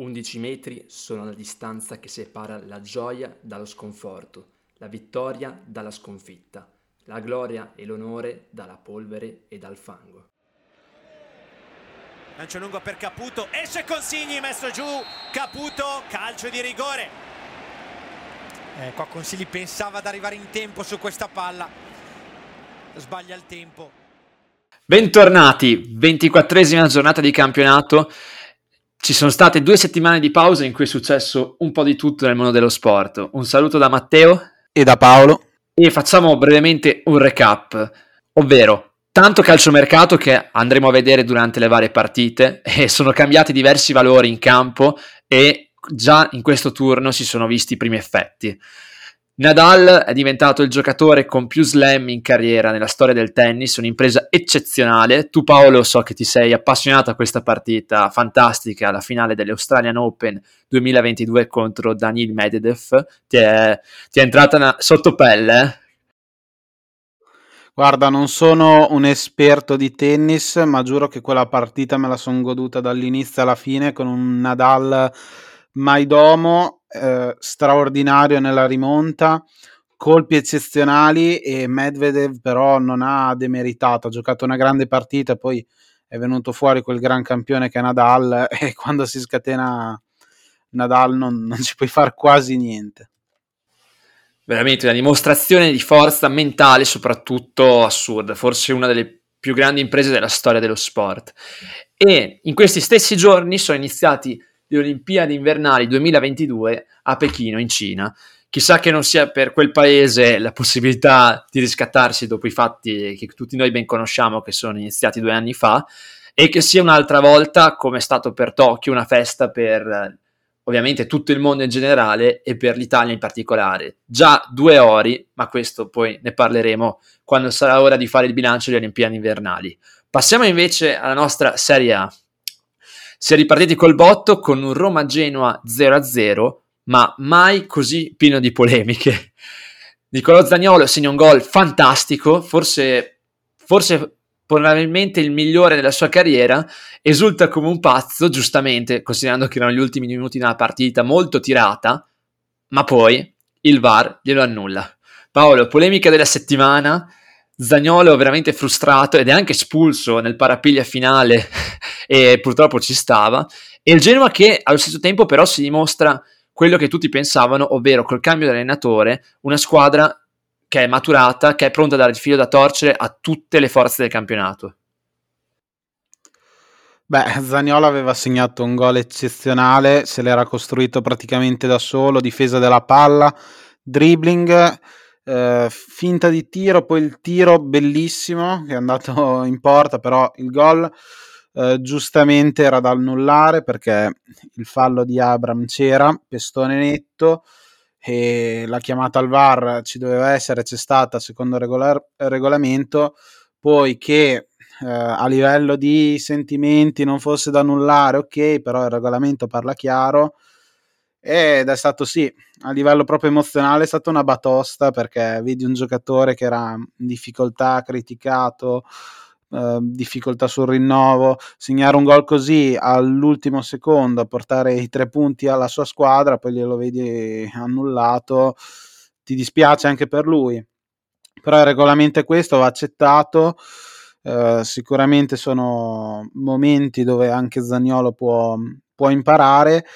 11 metri sono la distanza che separa la gioia dallo sconforto, la vittoria dalla sconfitta, la gloria e l'onore dalla polvere e dal fango. Lancio lungo per Caputo, esce Consigli, messo giù, Caputo, calcio di rigore. Eh, qua Consigli pensava ad arrivare in tempo su questa palla, sbaglia il tempo. Bentornati, 24esima giornata di campionato. Ci sono state due settimane di pausa in cui è successo un po' di tutto nel mondo dello sport. Un saluto da Matteo e da Paolo. E facciamo brevemente un recap, ovvero tanto calciomercato che andremo a vedere durante le varie partite e sono cambiati diversi valori in campo e già in questo turno si sono visti i primi effetti. Nadal è diventato il giocatore con più slam in carriera nella storia del tennis, un'impresa eccezionale. Tu Paolo so che ti sei appassionato a questa partita fantastica, la finale dell'Australian Open 2022 contro Daniil Medvedev. Ti è, ti è entrata una, sotto pelle? Guarda, non sono un esperto di tennis, ma giuro che quella partita me la sono goduta dall'inizio alla fine con un Nadal Maidomo eh, straordinario nella rimonta, colpi eccezionali e Medvedev però non ha demeritato, ha giocato una grande partita, poi è venuto fuori quel gran campione che è Nadal e quando si scatena Nadal non, non ci puoi fare quasi niente veramente una dimostrazione di forza mentale soprattutto assurda, forse una delle più grandi imprese della storia dello sport. E in questi stessi giorni sono iniziati le Olimpiadi invernali 2022 a Pechino, in Cina. Chissà che non sia per quel paese la possibilità di riscattarsi dopo i fatti che tutti noi ben conosciamo, che sono iniziati due anni fa, e che sia un'altra volta, come è stato per Tokyo, una festa per ovviamente tutto il mondo in generale e per l'Italia in particolare. Già due ori, ma questo poi ne parleremo quando sarà ora di fare il bilancio delle Olimpiadi invernali. Passiamo invece alla nostra Serie A. Si è ripartiti col botto con un Roma-Genoa 0-0, ma mai così pieno di polemiche. Nicolò Zagnolo segna un gol fantastico, forse, forse probabilmente il migliore della sua carriera, esulta come un pazzo, giustamente, considerando che erano gli ultimi minuti della partita molto tirata, ma poi il VAR glielo annulla. Paolo, polemica della settimana, Zagnolo veramente frustrato ed è anche espulso nel parapiglia finale e purtroppo ci stava, e il Genoa che allo stesso tempo però si dimostra quello che tutti pensavano, ovvero col cambio di allenatore, una squadra che è maturata, che è pronta a dare il filo da torcere a tutte le forze del campionato. Beh, Zagnolo aveva segnato un gol eccezionale, se l'era costruito praticamente da solo, difesa della palla, dribbling, eh, finta di tiro, poi il tiro bellissimo che è andato in porta, però il gol eh, giustamente era da annullare perché il fallo di Abram c'era, pestone netto, e la chiamata al VAR ci doveva essere, c'è stata secondo il regolar- regolamento, poi che eh, a livello di sentimenti non fosse da annullare, ok, però il regolamento parla chiaro ed è stato sì, a livello proprio emozionale è stata una batosta perché vedi un giocatore che era in difficoltà, criticato, eh, difficoltà sul rinnovo, segnare un gol così all'ultimo secondo, portare i tre punti alla sua squadra, poi glielo vedi annullato, ti dispiace anche per lui. Però il regolamento è questo, va accettato. Uh, sicuramente sono momenti dove anche Zagnolo può, può, imparare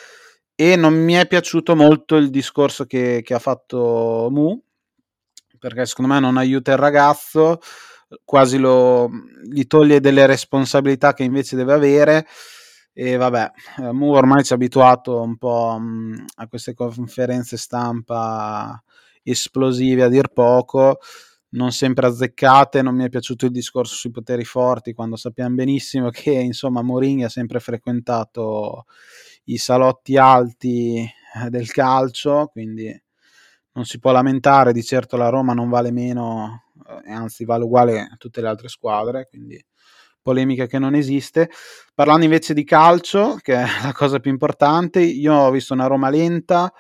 e non mi è piaciuto molto il discorso che, che ha fatto Mu perché secondo me non aiuta il ragazzo quasi lo, gli toglie delle responsabilità che invece deve avere. E vabbè, eh, Mu ormai ci ha abituato un po' mh, a queste conferenze stampa esplosive a dir poco, non sempre azzeccate. Non mi è piaciuto il discorso sui poteri forti quando sappiamo benissimo che insomma Mourinho ha sempre frequentato i salotti alti eh, del calcio, quindi non si può lamentare. Di certo la Roma non vale meno eh, anzi vale uguale a tutte le altre squadre, quindi polemica che non esiste. Parlando invece di calcio, che è la cosa più importante, io ho visto una Roma lenta,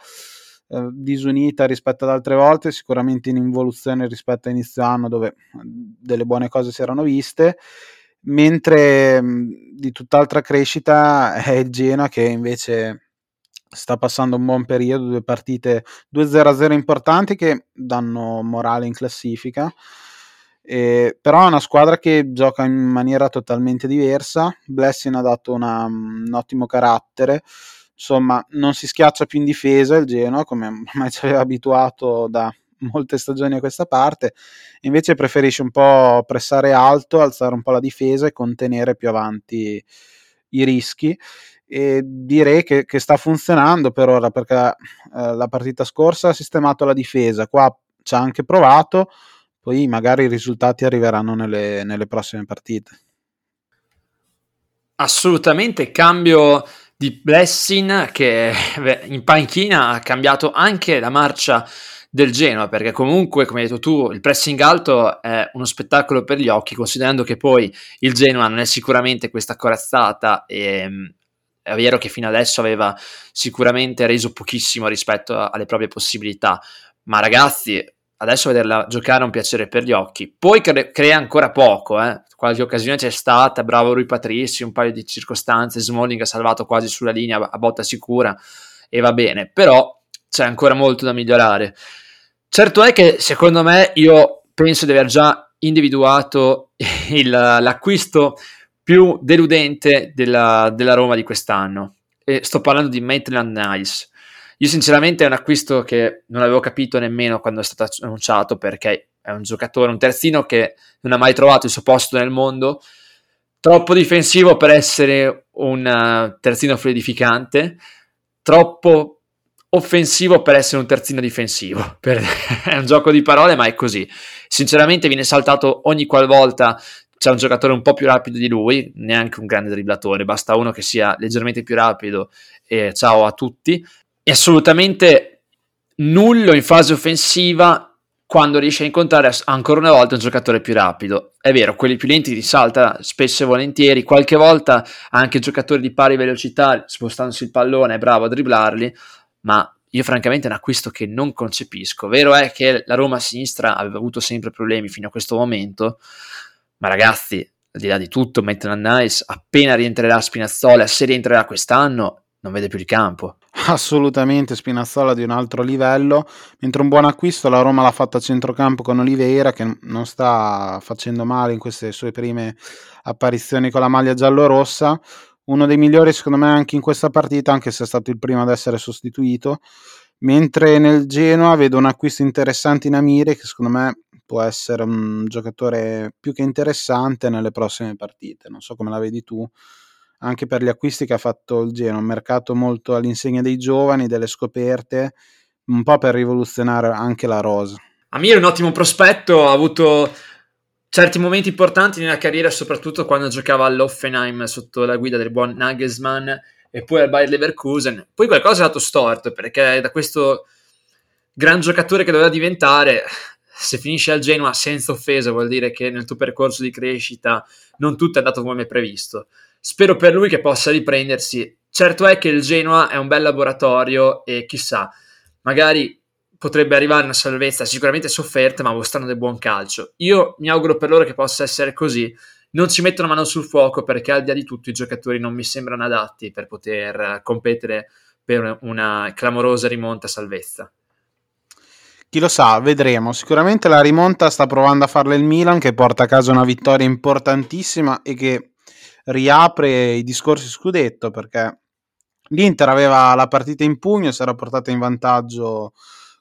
eh, disunita rispetto ad altre volte, sicuramente in involuzione rispetto a inizio anno dove delle buone cose si erano viste, mentre mh, di tutt'altra crescita è il Genoa che invece sta passando un buon periodo, due partite 2-0-0 importanti che danno morale in classifica. Eh, però è una squadra che gioca in maniera totalmente diversa. Blessing ha dato una, un ottimo carattere, insomma, non si schiaccia più in difesa il Genoa come ormai ci aveva abituato da molte stagioni a questa parte. Invece preferisce un po' pressare alto, alzare un po' la difesa e contenere più avanti i rischi e direi che, che, sta funzionando per ora perché eh, la partita scorsa ha sistemato la difesa, qua ci ha anche provato, poi magari i risultati arriveranno nelle, nelle prossime partite. Assolutamente, cambio di Blessing che in panchina ha cambiato anche la marcia del Genoa, perché comunque, come hai detto tu, il pressing alto è uno spettacolo per gli occhi, considerando che poi il Genoa non è sicuramente questa corazzata e è vero che fino adesso aveva sicuramente reso pochissimo rispetto alle proprie possibilità, ma ragazzi, adesso vederla giocare è un piacere per gli occhi. Poi cre- crea ancora poco, eh. qualche occasione c'è stata, bravo Rui Patrizi, un paio di circostanze, Smalling ha salvato quasi sulla linea a botta sicura e va bene, però c'è ancora molto da migliorare. Certo è che secondo me io penso di aver già individuato il, l'acquisto più deludente della, della Roma di quest'anno. E sto parlando di Maitland Nice. Io sinceramente è un acquisto che non avevo capito nemmeno quando è stato annunciato perché è un giocatore, un terzino che non ha mai trovato il suo posto nel mondo, troppo difensivo per essere un uh, terzino fluidificante, troppo offensivo per essere un terzino difensivo. Per... è un gioco di parole, ma è così. Sinceramente viene saltato ogni qualvolta c'è un giocatore un po' più rapido di lui, neanche un grande dribblatore, basta uno che sia leggermente più rapido e ciao a tutti. È assolutamente nullo in fase offensiva quando riesce a incontrare ancora una volta un giocatore più rapido. È vero, quelli più lenti li salta spesso e volentieri, qualche volta anche giocatori di pari velocità, spostandosi il pallone, è bravo a dribblarli, ma io francamente è un acquisto che non concepisco. Vero è che la Roma a sinistra aveva avuto sempre problemi fino a questo momento, ma ragazzi, al di là di tutto, Maitland Nice, appena rientrerà Spinazzola, se rientrerà quest'anno, non vede più il campo. Assolutamente Spinazzola di un altro livello, mentre un buon acquisto la Roma l'ha fatta a centrocampo con Oliveira che non sta facendo male in queste sue prime apparizioni con la maglia giallo-rossa, uno dei migliori secondo me anche in questa partita, anche se è stato il primo ad essere sostituito, mentre nel Genoa vedo un acquisto interessante in Amire che secondo me può essere un giocatore più che interessante nelle prossime partite. Non so come la vedi tu, anche per gli acquisti che ha fatto il Genoa, un mercato molto all'insegna dei giovani, delle scoperte, un po' per rivoluzionare anche la rosa. A me è un ottimo prospetto, ha avuto certi momenti importanti nella carriera, soprattutto quando giocava all'Offenheim sotto la guida del buon Nagelsmann e poi al Bayer Leverkusen. Poi qualcosa è andato storto perché da questo gran giocatore che doveva diventare se finisci al Genoa senza offesa vuol dire che nel tuo percorso di crescita non tutto è andato come previsto. Spero per lui che possa riprendersi. Certo è che il Genoa è un bel laboratorio e chissà, magari potrebbe arrivare una salvezza sicuramente sofferta, ma mostrando del buon calcio. Io mi auguro per loro che possa essere così. Non ci mettono mano sul fuoco perché al di là di tutto i giocatori non mi sembrano adatti per poter competere per una clamorosa rimonta salvezza. Chi lo sa, vedremo. Sicuramente la rimonta sta provando a farla il Milan che porta a casa una vittoria importantissima e che riapre i discorsi scudetto perché l'Inter aveva la partita in pugno, si era portata in vantaggio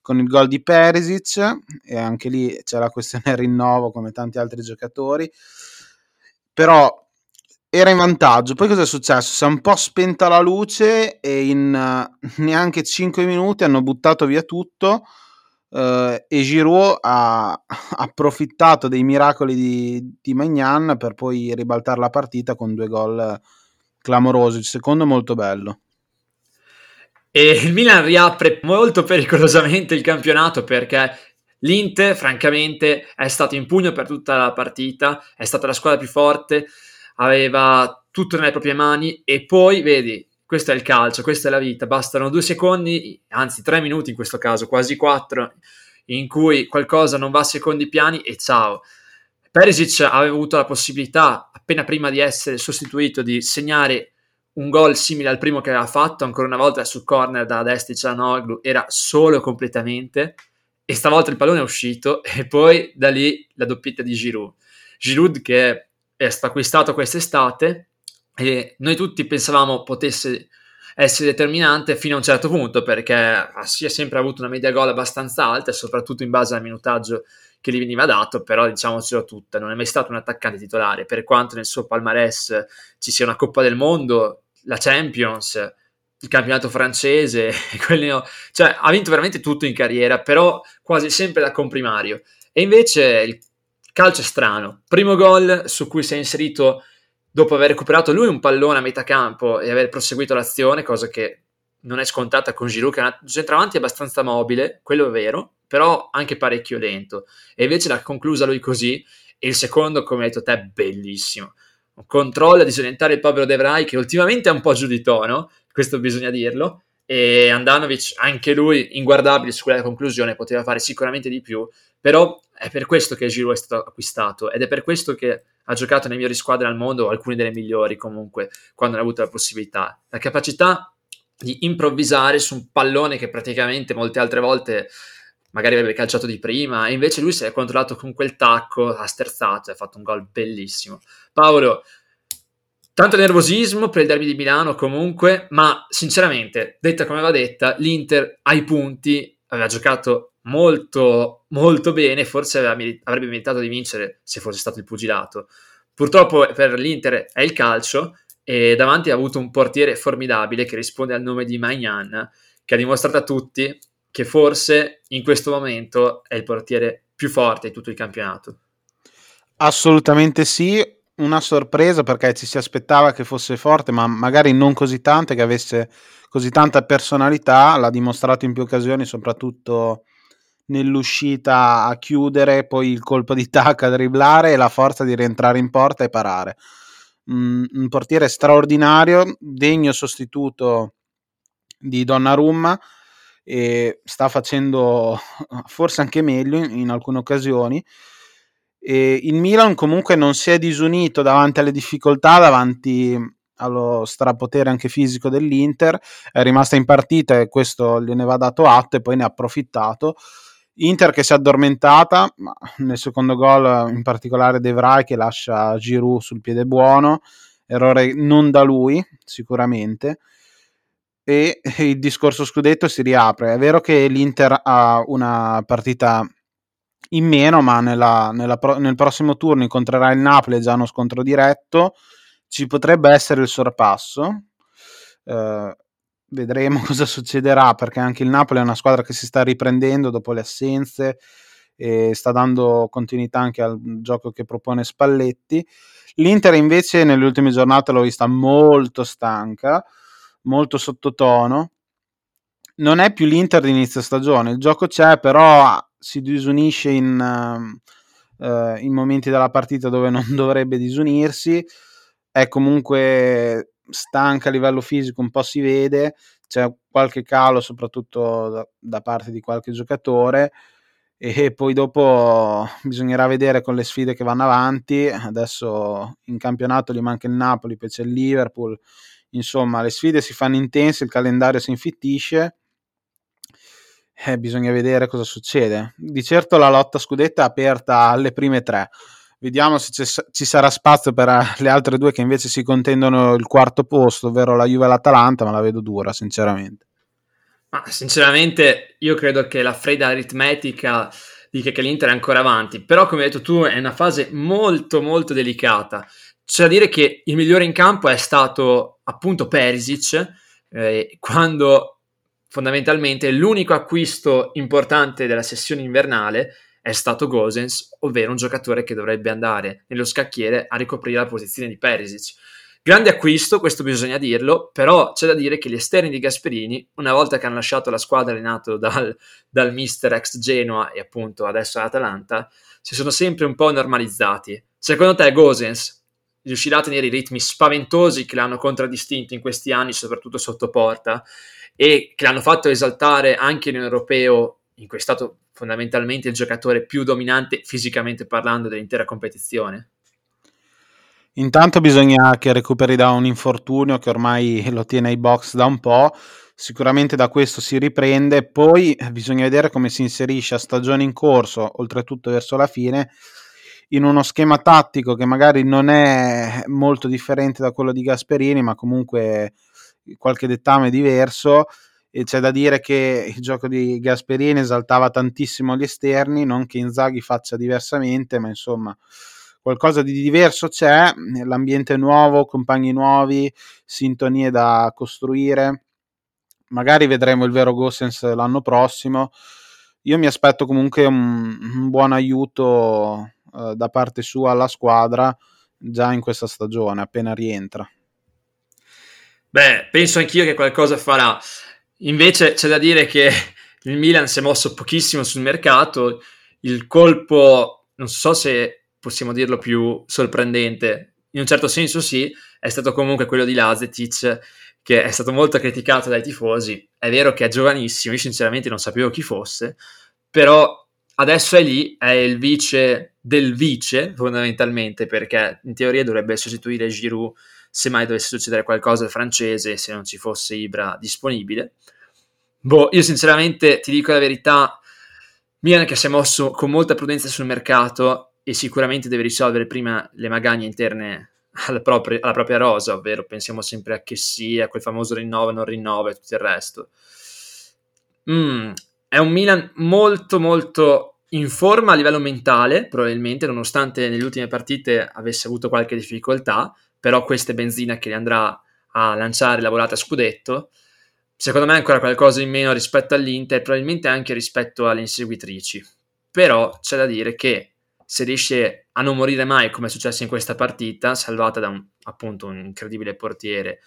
con il gol di Perisic e anche lì c'è la questione rinnovo come tanti altri giocatori. Però era in vantaggio. Poi cosa è successo? Si è un po' spenta la luce e in uh, neanche 5 minuti hanno buttato via tutto Uh, e Giroud ha approfittato dei miracoli di, di Magnan per poi ribaltare la partita con due gol clamorosi. Il secondo molto bello. E il Milan riapre molto pericolosamente il campionato perché l'Inter, francamente, è stato in pugno per tutta la partita, è stata la squadra più forte, aveva tutto nelle proprie mani e poi, vedi, questo è il calcio, questa è la vita, bastano due secondi, anzi tre minuti in questo caso, quasi quattro, in cui qualcosa non va a secondi piani e ciao. Perisic aveva avuto la possibilità, appena prima di essere sostituito, di segnare un gol simile al primo che aveva fatto, ancora una volta sul corner da destra di Cianoglu, era solo completamente e stavolta il pallone è uscito e poi da lì la doppietta di Giroud. Giroud che è stato acquistato quest'estate e noi tutti pensavamo potesse essere determinante fino a un certo punto perché si è sempre avuto una media gol abbastanza alta soprattutto in base al minutaggio che gli veniva dato, però diciamocelo tutta, non è mai stato un attaccante titolare, per quanto nel suo palmarès ci sia una Coppa del Mondo, la Champions, il campionato francese, quelli, cioè ha vinto veramente tutto in carriera, però quasi sempre da comprimario. E invece il calcio è strano, primo gol su cui si è inserito dopo aver recuperato lui un pallone a metà campo e aver proseguito l'azione, cosa che non è scontata con Giroud, che è un centravanti abbastanza mobile, quello è vero, però anche parecchio lento. E invece l'ha conclusa lui così, e il secondo, come hai detto te, bellissimo. Un controllo a disorientare il povero De Vrij, che ultimamente è un po' giù di tono, questo bisogna dirlo, e Andanovic, anche lui inguardabile su quella conclusione, poteva fare sicuramente di più, però è per questo che Giroud è stato acquistato, ed è per questo che ha giocato nelle migliori squadre al mondo, alcune delle migliori comunque, quando ha avuto la possibilità. La capacità di improvvisare su un pallone che praticamente molte altre volte magari avrebbe calciato di prima, e invece lui si è controllato con quel tacco, ha sterzato e ha fatto un gol bellissimo. Paolo, tanto nervosismo per il derby di Milano comunque, ma sinceramente, detta come va detta, l'Inter ai punti aveva giocato molto, molto bene, forse aveva, avrebbe meritato di vincere se fosse stato il pugilato. Purtroppo per l'Inter è il calcio e davanti ha avuto un portiere formidabile che risponde al nome di Magnan, che ha dimostrato a tutti che forse in questo momento è il portiere più forte di tutto il campionato. Assolutamente sì, una sorpresa perché ci si aspettava che fosse forte, ma magari non così tante, che avesse così tanta personalità, l'ha dimostrato in più occasioni, soprattutto nell'uscita a chiudere, poi il colpo di tacca a dribblare e la forza di rientrare in porta e parare. Un portiere straordinario, degno sostituto di Donnarumma e sta facendo forse anche meglio in, in alcune occasioni. E il Milan comunque non si è disunito davanti alle difficoltà, davanti allo strapotere anche fisico dell'Inter, è rimasta in partita e questo gliene va dato atto e poi ne ha approfittato. Inter che si è addormentata, nel secondo gol in particolare De Vrij che lascia Giroud sul piede buono, errore non da lui sicuramente, e il discorso scudetto si riapre. È vero che l'Inter ha una partita in meno, ma nella, nella nel prossimo turno incontrerà il Napoli, già uno scontro diretto, ci potrebbe essere il sorpasso. Eh, vedremo cosa succederà perché anche il Napoli è una squadra che si sta riprendendo dopo le assenze e sta dando continuità anche al gioco che propone Spalletti. L'Inter invece nelle ultime giornate l'ho vista molto stanca, molto sottotono. Non è più l'Inter di inizio stagione, il gioco c'è, però si disunisce in, uh, in momenti della partita dove non dovrebbe disunirsi. È comunque stanca a livello fisico, un po' si vede, c'è qualche calo soprattutto da, da parte di qualche giocatore e poi dopo bisognerà vedere con le sfide che vanno avanti. Adesso in campionato gli manca il Napoli, poi c'è il Liverpool. Insomma, le sfide si fanno intense, il calendario si infittisce. Eh, bisogna vedere cosa succede. Di certo la lotta scudetta è aperta alle prime tre. Vediamo se ci sarà spazio per eh, le altre due che invece si contendono il quarto posto, ovvero la Juve e l'Atalanta, ma la vedo dura, sinceramente. Ma sinceramente io credo che la fredda aritmetica dica che l'Inter è ancora avanti, però come hai detto tu è una fase molto molto delicata. C'è da dire che il migliore in campo è stato appunto Perisic, eh, quando fondamentalmente l'unico acquisto importante della sessione invernale è stato Gosens, ovvero un giocatore che dovrebbe andare nello scacchiere a ricoprire la posizione di Perisic. Grande acquisto, questo bisogna dirlo, però c'è da dire che gli esterni di Gasperini, una volta che hanno lasciato la squadra allenato dal, dal mister ex Genoa e appunto adesso all'Atalanta, si sono sempre un po' normalizzati. Secondo te Gosens riuscirà a tenere i ritmi spaventosi che l'hanno contraddistinto in questi anni, soprattutto sotto porta, e che l'hanno fatto esaltare anche in europeo in cui è stato fondamentalmente il giocatore più dominante fisicamente parlando dell'intera competizione? Intanto bisogna che recuperi da un infortunio che ormai lo tiene ai box da un po', sicuramente da questo si riprende, poi bisogna vedere come si inserisce a stagione in corso, oltretutto verso la fine, in uno schema tattico che magari non è molto differente da quello di Gasperini, ma comunque qualche dettame diverso. E c'è da dire che il gioco di Gasperini esaltava tantissimo gli esterni, non che Inzaghi faccia diversamente, ma insomma qualcosa di diverso c'è, l'ambiente nuovo, compagni nuovi, sintonie da costruire. Magari vedremo il vero Gossens l'anno prossimo. Io mi aspetto comunque un, un buon aiuto eh, da parte sua alla squadra già in questa stagione, appena rientra. Beh, penso anch'io che qualcosa farà. Invece c'è da dire che il Milan si è mosso pochissimo sul mercato. Il colpo, non so se possiamo dirlo più sorprendente. In un certo senso sì, è stato comunque quello di Lazetic che è stato molto criticato dai tifosi. È vero che è giovanissimo, io sinceramente non sapevo chi fosse, però adesso è lì, è il vice del vice fondamentalmente, perché in teoria dovrebbe sostituire Giroud se mai dovesse succedere qualcosa al francese, se non ci fosse Ibra disponibile. Boh, io sinceramente ti dico la verità, Milan che si è mosso con molta prudenza sul mercato e sicuramente deve risolvere prima le magagne interne alla propria, alla propria rosa, ovvero pensiamo sempre a che sia, quel famoso rinnova, non rinnova e tutto il resto. Mm, è un Milan molto molto in forma a livello mentale, probabilmente, nonostante nelle ultime partite avesse avuto qualche difficoltà, però questa è benzina che gli andrà a lanciare la volata scudetto. Secondo me ancora qualcosa in meno rispetto all'Inter, probabilmente anche rispetto alle inseguitrici. Però c'è da dire che se riesce a non morire mai, come è successo in questa partita, salvata da un, appunto un incredibile portiere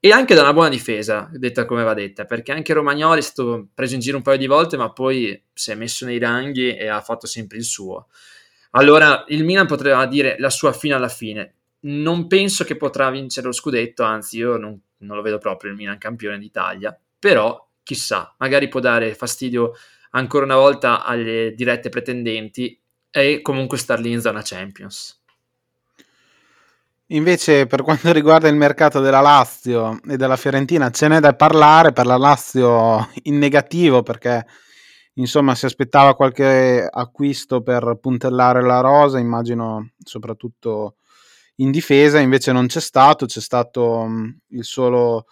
e anche da una buona difesa, detta come va detta, perché anche Romagnoli è stato preso in giro un paio di volte, ma poi si è messo nei ranghi e ha fatto sempre il suo. Allora il Milan potrebbe dire la sua fine alla fine. Non penso che potrà vincere lo scudetto, anzi io non, non lo vedo proprio il Milan campione d'Italia, però chissà, magari può dare fastidio ancora una volta alle dirette pretendenti e comunque star lì in zona Champions. Invece, per quanto riguarda il mercato della Lazio e della Fiorentina, ce n'è da parlare per la Lazio in negativo perché insomma si aspettava qualche acquisto per puntellare la rosa, immagino soprattutto in difesa, invece non c'è stato, c'è stato il solo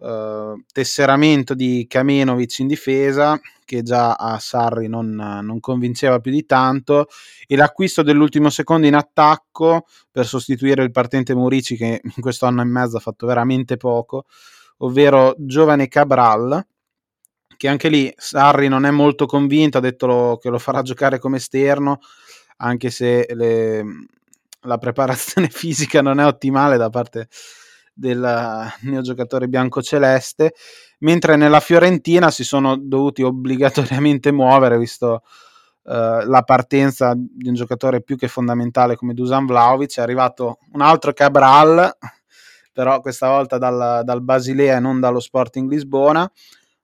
uh, tesseramento di Kamenovic in difesa che già a Sarri non, non, convinceva più di tanto e l'acquisto dell'ultimo secondo in attacco per sostituire il partente Murici che in questo anno e mezzo ha fatto veramente poco ovvero giovane Cabral che anche lì Sarri non è molto convinto ha detto lo, che lo farà giocare come esterno anche se le, la preparazione fisica non è ottimale da parte del neogiocatore bianco-celeste, mentre nella Fiorentina si sono dovuti obbligatoriamente muovere, visto uh, la partenza di un giocatore più che fondamentale come Dusan Vlaovic, è arrivato un altro Cabral, però questa volta dal, dal Basilea e non dallo Sporting Lisbona,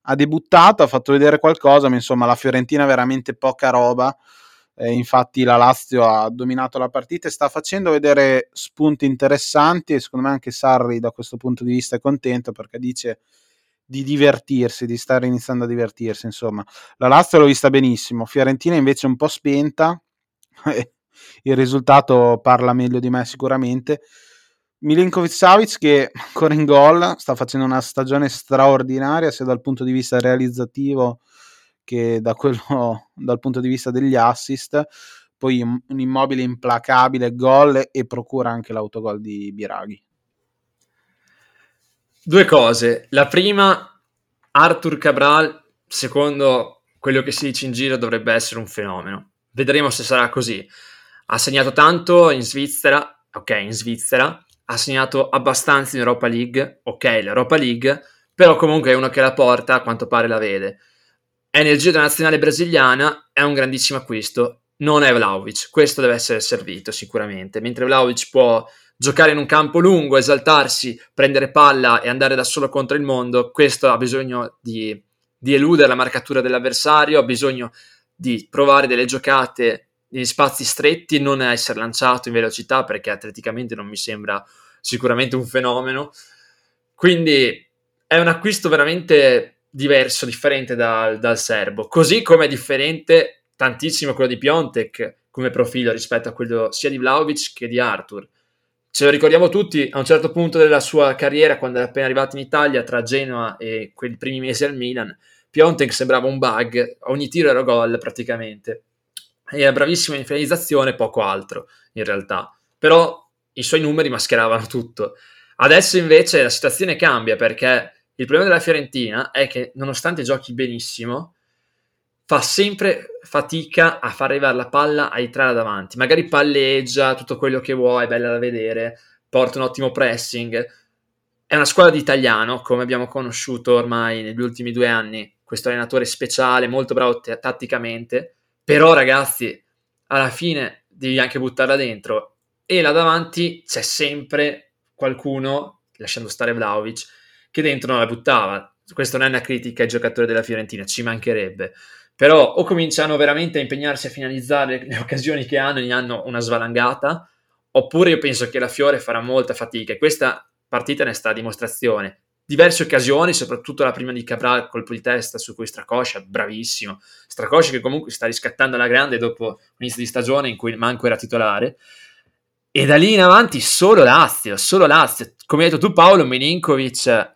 ha debuttato, ha fatto vedere qualcosa, ma insomma la Fiorentina veramente poca roba, eh, infatti la Lazio ha dominato la partita e sta facendo vedere spunti interessanti e secondo me anche Sarri da questo punto di vista è contento perché dice di divertirsi, di stare iniziando a divertirsi, insomma. La Lazio l'ho vista benissimo, Fiorentina invece un po' spenta, il risultato parla meglio di me sicuramente. Milinkovic Savic che ancora in gol sta facendo una stagione straordinaria sia dal punto di vista realizzativo che da quello, dal punto di vista degli assist, poi un, immobile implacabile, gol e procura anche l'autogol di Biraghi. Due cose. La prima, Arthur Cabral, secondo quello che si dice in giro, dovrebbe essere un fenomeno. Vedremo se sarà così. Ha segnato tanto in Svizzera, ok, in Svizzera, ha segnato abbastanza in Europa League, ok, l'Europa League, però comunque è uno che la porta, a quanto pare la vede è della nazionale brasiliana, è un grandissimo acquisto, non è Vlaovic, questo deve essere servito sicuramente, mentre Vlaovic può giocare in un campo lungo, esaltarsi, prendere palla e andare da solo contro il mondo, questo ha bisogno di, di eludere la marcatura dell'avversario, ha bisogno di provare delle giocate negli spazi stretti, non essere lanciato in velocità perché atleticamente non mi sembra sicuramente un fenomeno. Quindi è un acquisto veramente diverso, differente dal, dal serbo, così come è differente tantissimo quello di Piontek come profilo rispetto a quello sia di Vlaovic che di Arthur. Ce lo ricordiamo tutti, a un certo punto della sua carriera, quando era appena arrivato in Italia, tra Genoa e quei primi mesi al Milan, Piontek sembrava un bug, ogni tiro era gol praticamente. Era bravissimo in finalizzazione, poco altro in realtà. Però i suoi numeri mascheravano tutto. Adesso invece la situazione cambia perché il problema della Fiorentina è che nonostante giochi benissimo, fa sempre fatica a far arrivare la palla ai tre davanti. Magari palleggia, tutto quello che vuoi, è bella da vedere, porta un ottimo pressing. È una squadra di italiano, come abbiamo conosciuto ormai negli ultimi due anni, questo allenatore speciale, molto bravo t- tatticamente, però ragazzi, alla fine devi anche buttarla dentro e là davanti c'è sempre qualcuno, lasciando stare Vlaovic, che dentro non la buttava. Questo non è una critica ai giocatori della Fiorentina, ci mancherebbe. Però o cominciano veramente a impegnarsi a finalizzare le occasioni che hanno ne hanno una svalangata, oppure io penso che la Fiore farà molta fatica e questa partita ne sta a dimostrazione. Diverse occasioni, soprattutto la prima di Cabral, colpo di testa su cui Stracoscia, bravissimo. Stracoscia che comunque sta riscattando alla grande dopo l'inizio di stagione in cui manco era titolare. E da lì in avanti solo Lazio, solo Lazio. Come hai detto tu Paolo, Milinkovic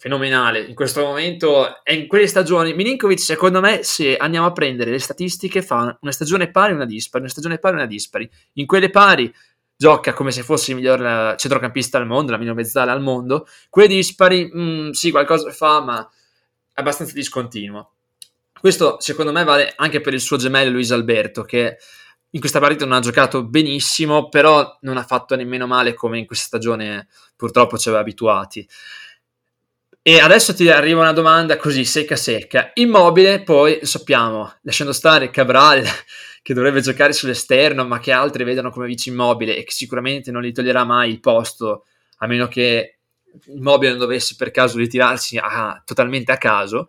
fenomenale in questo momento è in quelle stagioni. Milinkovic secondo me se andiamo a prendere le statistiche fa una stagione pari e una dispari una stagione pari e una dispari. In quelle pari gioca come se fosse il miglior eh, centrocampista al mondo la miglior mezzala al mondo. Quelle dispari mh, mm, sì qualcosa fa ma è abbastanza discontinuo. Questo secondo me vale anche per il suo gemello Luis Alberto che in questa partita non ha giocato benissimo però non ha fatto nemmeno male come in questa stagione purtroppo ci aveva abituati e adesso ti arriva una domanda così secca secca. Immobile, poi sappiamo, lasciando stare Cabral, che dovrebbe giocare sull'esterno, ma che altri vedono come vice immobile e che sicuramente non gli toglierà mai il posto, a meno che Immobile non dovesse per caso ritirarsi a, totalmente a caso.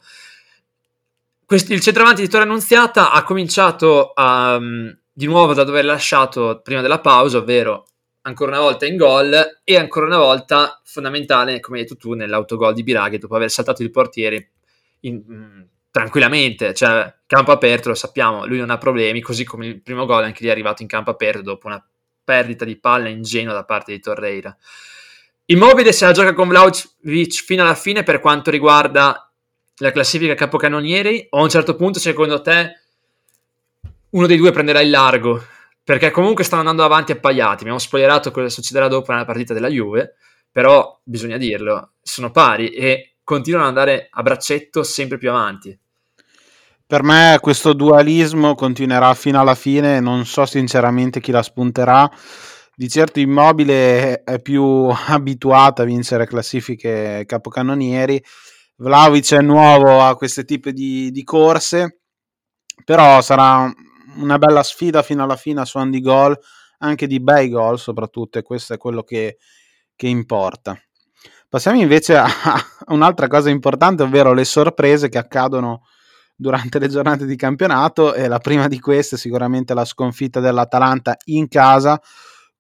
Questi, il centravanti di Torre Annunziata ha cominciato a, um, di nuovo da dove era lasciato prima della pausa, ovvero ancora una volta in gol e ancora una volta fondamentale, come hai detto tu, nell'autogol di Biraghi dopo aver saltato il portiere in, mh, mm, tranquillamente, cioè campo aperto lo sappiamo, lui non ha problemi, così come il primo gol anche lì è arrivato in campo aperto dopo una perdita di palla ingenua da parte di Torreira. Immobile se la gioca con Vlaovic fino alla fine per quanto riguarda la classifica capocannonieri o a un certo punto secondo te uno dei due prenderà il largo perché comunque stanno andando avanti appaiati. Abbiamo spoilerato cosa succederà dopo nella partita della Juve, però bisogna dirlo, sono pari e continuano ad andare a braccetto sempre più avanti. Per me questo dualismo continuerà fino alla fine, non so sinceramente chi la spunterà. Di certo Immobile è più abituato a vincere classifiche capocannonieri, Vlaovic è nuovo a questi tipi di, di corse, però sarà una bella sfida fino alla fine su Andy Gol, anche di bei gol soprattutto, e questo è quello che, che importa. Passiamo invece a, a un'altra cosa importante, ovvero le sorprese che accadono durante le giornate di campionato e la prima di queste è sicuramente la sconfitta dell'Atalanta in casa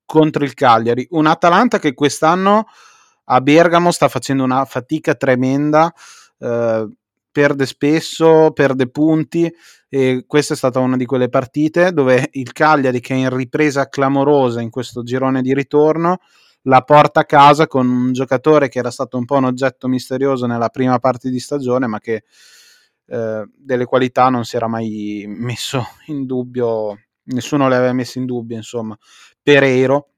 contro il Cagliari. Un Atalanta che quest'anno a Bergamo sta facendo una fatica tremenda, eh, perde spesso, perde punti e questa è stata una di quelle partite dove il Cagliari che è in ripresa clamorosa in questo girone di ritorno la porta a casa con un giocatore che era stato un po' un oggetto misterioso nella prima parte di stagione ma che eh, delle qualità non si era mai messo in dubbio nessuno le aveva messo in dubbio insomma Pereiro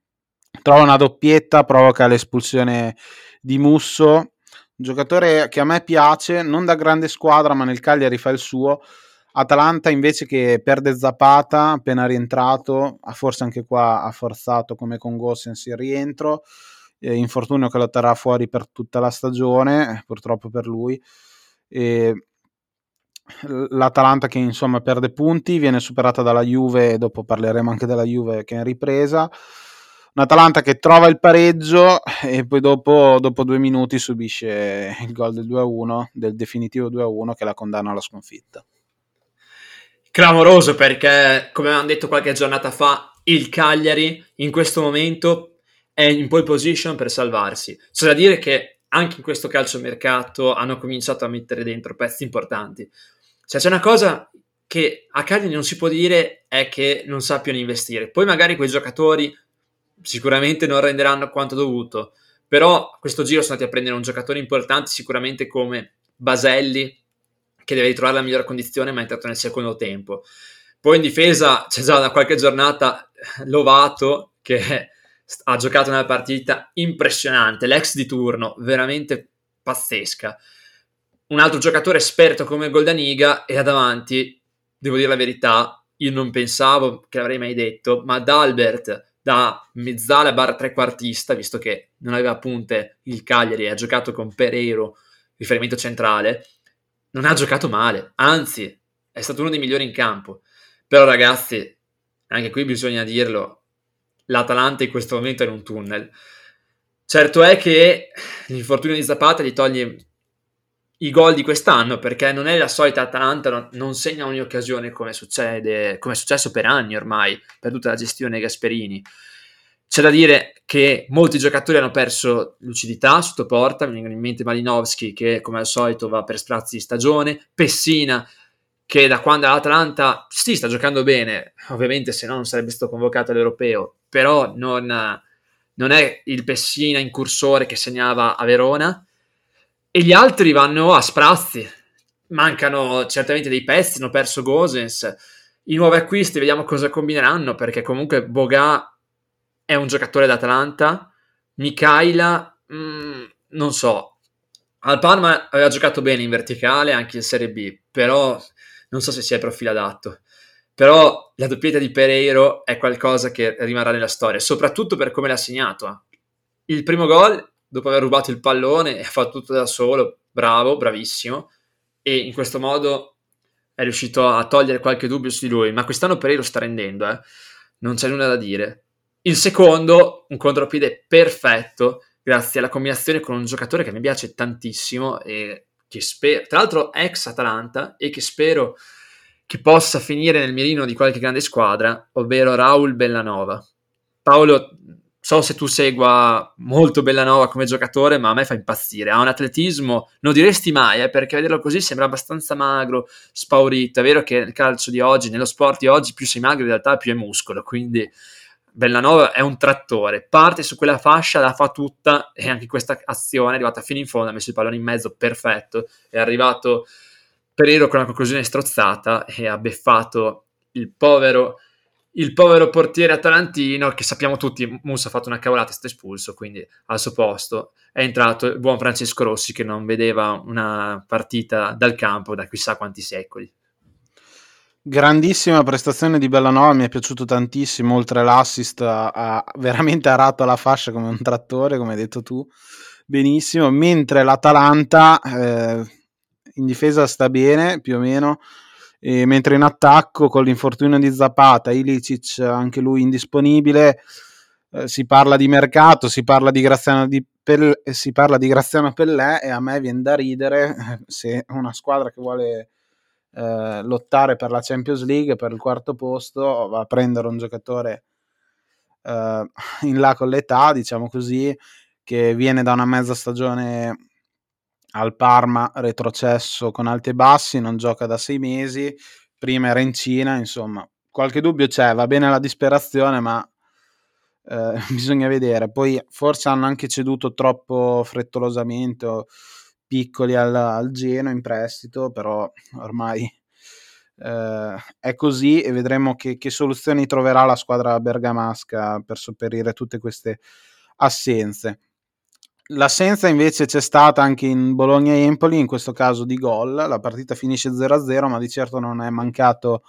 trova una doppietta provoca l'espulsione di Musso giocatore che a me piace, non da grande squadra, ma nel Cagliari fa il suo. Atalanta invece che perde Zapata appena rientrato, forse anche qua ha forzato come con Gossens il rientro, eh, infortunio che lo terrà fuori per tutta la stagione, eh, purtroppo per lui. E L'Atalanta che insomma perde punti, viene superata dalla Juve, dopo parleremo anche della Juve che è in ripresa Un'Atalanta che trova il pareggio e poi dopo, dopo due minuti subisce il gol del 2-1, del definitivo 2-1 che la condanna alla sconfitta. Clamoroso perché, come avevamo detto qualche giornata fa, il Cagliari in questo momento è in pole position per salvarsi. C'è da dire che anche in questo calciomercato hanno cominciato a mettere dentro pezzi importanti. Cioè, c'è una cosa che a Cagliari non si può dire è che non sappiano investire. Poi magari quei giocatori sicuramente non renderanno quanto dovuto, però questo giro sono andati a prendere un giocatore importante sicuramente come Baselli, che deve ritrovare la migliore condizione ma è entrato nel secondo tempo. Poi in difesa c'è già da qualche giornata Lovato che ha giocato una partita impressionante, l'ex di turno, veramente pazzesca. Un altro giocatore esperto come Goldaniga e davanti, devo dire la verità, io non pensavo che l'avrei mai detto, ma D'Albert da mezzala barra trequartista, visto che non aveva punte il Cagliari ha giocato con Pereiro, riferimento centrale, non ha giocato male, anzi è stato uno dei migliori in campo. Però ragazzi, anche qui bisogna dirlo, l'Atalanta in questo momento è in un tunnel. Certo è che l'infortunio di Zapata gli toglie i gol di quest'anno perché non è la solita Atalanta, non, segna ogni occasione come succede, come è successo per anni ormai, per tutta la gestione Gasperini. C'è da dire che molti giocatori hanno perso lucidità sotto porta, mi vengono in mente Malinowski che come al solito va per sprazzi di stagione, Pessina che da quando all'Atalanta sì sta giocando bene, ovviamente se no non sarebbe stato convocato all'Europeo, però non, non è il Pessina incursore che segnava a Verona. E gli altri vanno a sprazzi, mancano certamente dei pezzi, hanno perso Gosens, i nuovi acquisti vediamo cosa combineranno perché comunque Boga è un giocatore d'Atalanta, Mikhaila, mm, non so, al Parma aveva giocato bene in verticale anche in Serie B, però non so se sia il profilo adatto. Però la doppietta di Pereiro è qualcosa che rimarrà nella storia, soprattutto per come l'ha segnato. Il primo gol, dopo aver rubato il pallone, ha fatto tutto da solo, bravo, bravissimo, e in questo modo è riuscito a togliere qualche dubbio su di lui. Ma quest'anno Pereiro sta rendendo, eh? non c'è nulla da dire. Il secondo, un contropiede perfetto, grazie alla combinazione con un giocatore che mi piace tantissimo e che spero, tra l'altro ex Atalanta, e che spero che possa finire nel mirino di qualche grande squadra, ovvero Raul Bellanova. Paolo, so se tu segua molto Bellanova come giocatore, ma a me fa impazzire. Ha un atletismo, non diresti mai, eh, perché vederlo così sembra abbastanza magro, spaurito. È vero che nel calcio di oggi, nello sport di oggi, più sei magro in realtà più è muscolo, quindi Bellanova è un trattore, parte su quella fascia, la fa tutta e anche questa azione è arrivata fino in fondo, ha messo il pallone in mezzo, perfetto, è arrivato Pereiro con una conclusione strozzata e ha beffato il povero, il povero portiere atalantino che sappiamo tutti, Musa ha fatto una cavolata, è stato espulso, quindi al suo posto è entrato il buon Francesco Rossi che non vedeva una partita dal campo da chissà quanti secoli. Grandissima prestazione di Bellanova, mi è piaciuto tantissimo, oltre l'assist ha, ha veramente arato la fascia come un trattore, come hai detto tu, benissimo, mentre l'Atalanta eh, in difesa sta bene, più o meno, e mentre in attacco con l'infortunio di Zapata, Ilicic anche lui indisponibile, eh, si parla di mercato, si parla di Graziano di Pellè, si parla di Graziano Pellè e a me viene da ridere se una squadra che vuole eh, lottare per la Champions League, per il quarto posto, va a prendere un giocatore eh, in là con l'età, diciamo così, che viene da una mezza stagione al Parma, retrocesso con alti e bassi, non gioca da sei mesi, prima era in Cina, insomma, qualche dubbio c'è, va bene la disperazione, ma eh, bisogna vedere. Poi forse hanno anche ceduto troppo frettolosamente. O, piccoli al, al Geno in prestito, però ormai eh, è così e vedremo che, che, soluzioni troverà la squadra bergamasca per sopperire tutte queste assenze. L'assenza invece c'è stata anche in Bologna-Empoli, in questo caso di gol, la partita finisce 0-0, ma di certo non è mancato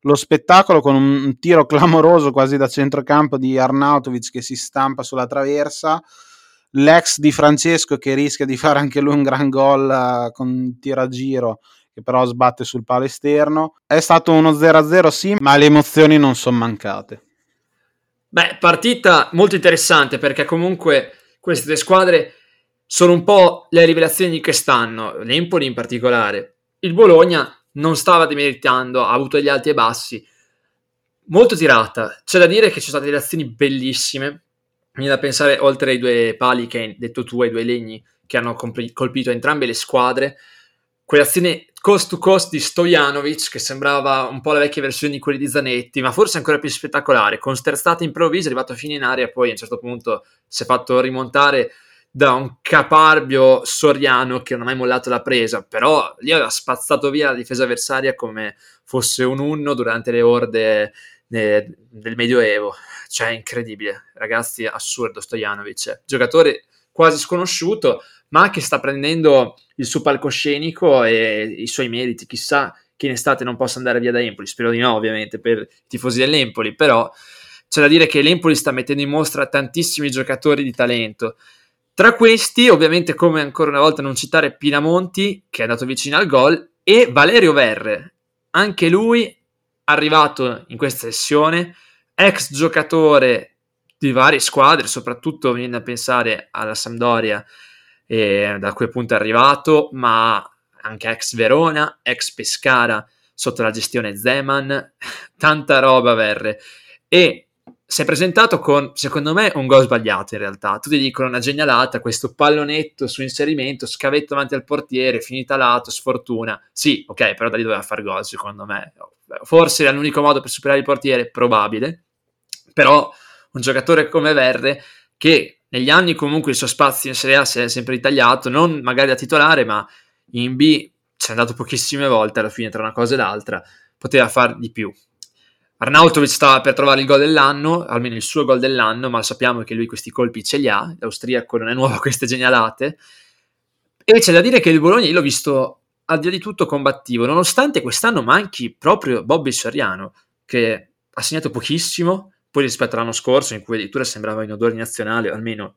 lo spettacolo con un tiro clamoroso quasi da centrocampo di Arnautovic che si stampa sulla traversa, l'ex di Francesco che rischia di fare anche lui un gran gol uh, con tiro a giro che però sbatte sul palo esterno. È stato uno 0-0 sì, ma le emozioni non sono mancate. Beh, partita molto interessante perché comunque queste due squadre sono un po' le rivelazioni di quest'anno, l'Empoli in particolare. Il Bologna non stava demeritando, ha avuto gli alti e bassi, molto tirata. C'è da dire che ci sono state delle azioni bellissime. Viene da pensare, oltre ai due pali che hai detto tu, ai due legni che hanno colpito entrambe le squadre, quell'azione cost to cost di Stojanovic che sembrava un po' la vecchia versione di quelli di Zanetti, ma forse ancora più spettacolare, con sterzate improvvise, è arrivato fino in aria, poi a un certo punto si è fatto rimontare da un caparbio soriano che non ha mai mollato la presa, però lì aveva spazzato via la difesa avversaria come fosse un unno durante le orde de- del Medioevo. Cioè, incredibile, ragazzi, assurdo Stojanovic, giocatore quasi sconosciuto, ma che sta prendendo il suo palcoscenico e i suoi meriti, chissà che in estate non possa andare via da Empoli, spero di no ovviamente per i tifosi dell'Empoli, però c'è da dire che l'Empoli sta mettendo in mostra tantissimi giocatori di talento, tra questi, ovviamente, come ancora una volta non citare Pinamonti, che è andato vicino al gol, e Valerio Verre, anche lui arrivato in questa sessione, ex giocatore di varie squadre, soprattutto viene a pensare alla Sampdoria, eh, da cui appunto è arrivato, ma anche ex Verona, ex Pescara, sotto la gestione Zeman, tanta roba Verre. E si è presentato con, secondo me, un gol sbagliato in realtà. Tutti dicono una genialata, questo pallonetto su inserimento, scavetto davanti al portiere, finita lato, sfortuna. Sì, ok, però da lì doveva fare gol, secondo me. Forse era l'unico modo per superare il portiere, probabile. Però un giocatore come Verde, che negli anni comunque il suo spazio in Serie A si è sempre ritagliato, non magari da titolare, ma in B ci è andato pochissime volte alla fine tra una cosa e l'altra, poteva far di più. Arnautovic stava per trovare il gol dell'anno, almeno il suo gol dell'anno, ma sappiamo che lui questi colpi ce li ha, l'austriaco non è nuovo a queste genialate. E c'è da dire che il Bologna io l'ho visto al di là di tutto combattivo, nonostante quest'anno manchi proprio Bobby Soriano, che ha segnato pochissimo, poi rispetto all'anno scorso, in cui addirittura sembrava in odore nazionale, almeno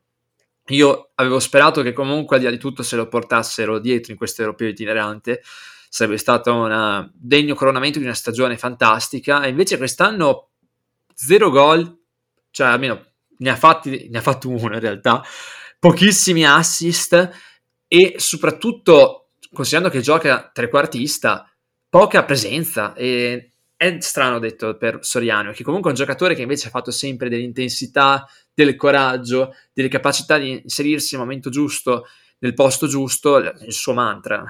io avevo sperato che comunque al di là di tutto se lo portassero dietro in questo europeo itinerante, sarebbe stato un degno coronamento di una stagione fantastica. E invece quest'anno zero gol, cioè almeno ne ha, fatti, ne ha fatto uno in realtà, pochissimi assist e soprattutto considerando che gioca trequartista, poca presenza. E è strano detto per Soriano, che comunque è un giocatore che invece ha fatto sempre dell'intensità, del coraggio, delle capacità di inserirsi al momento giusto, nel posto giusto, il suo mantra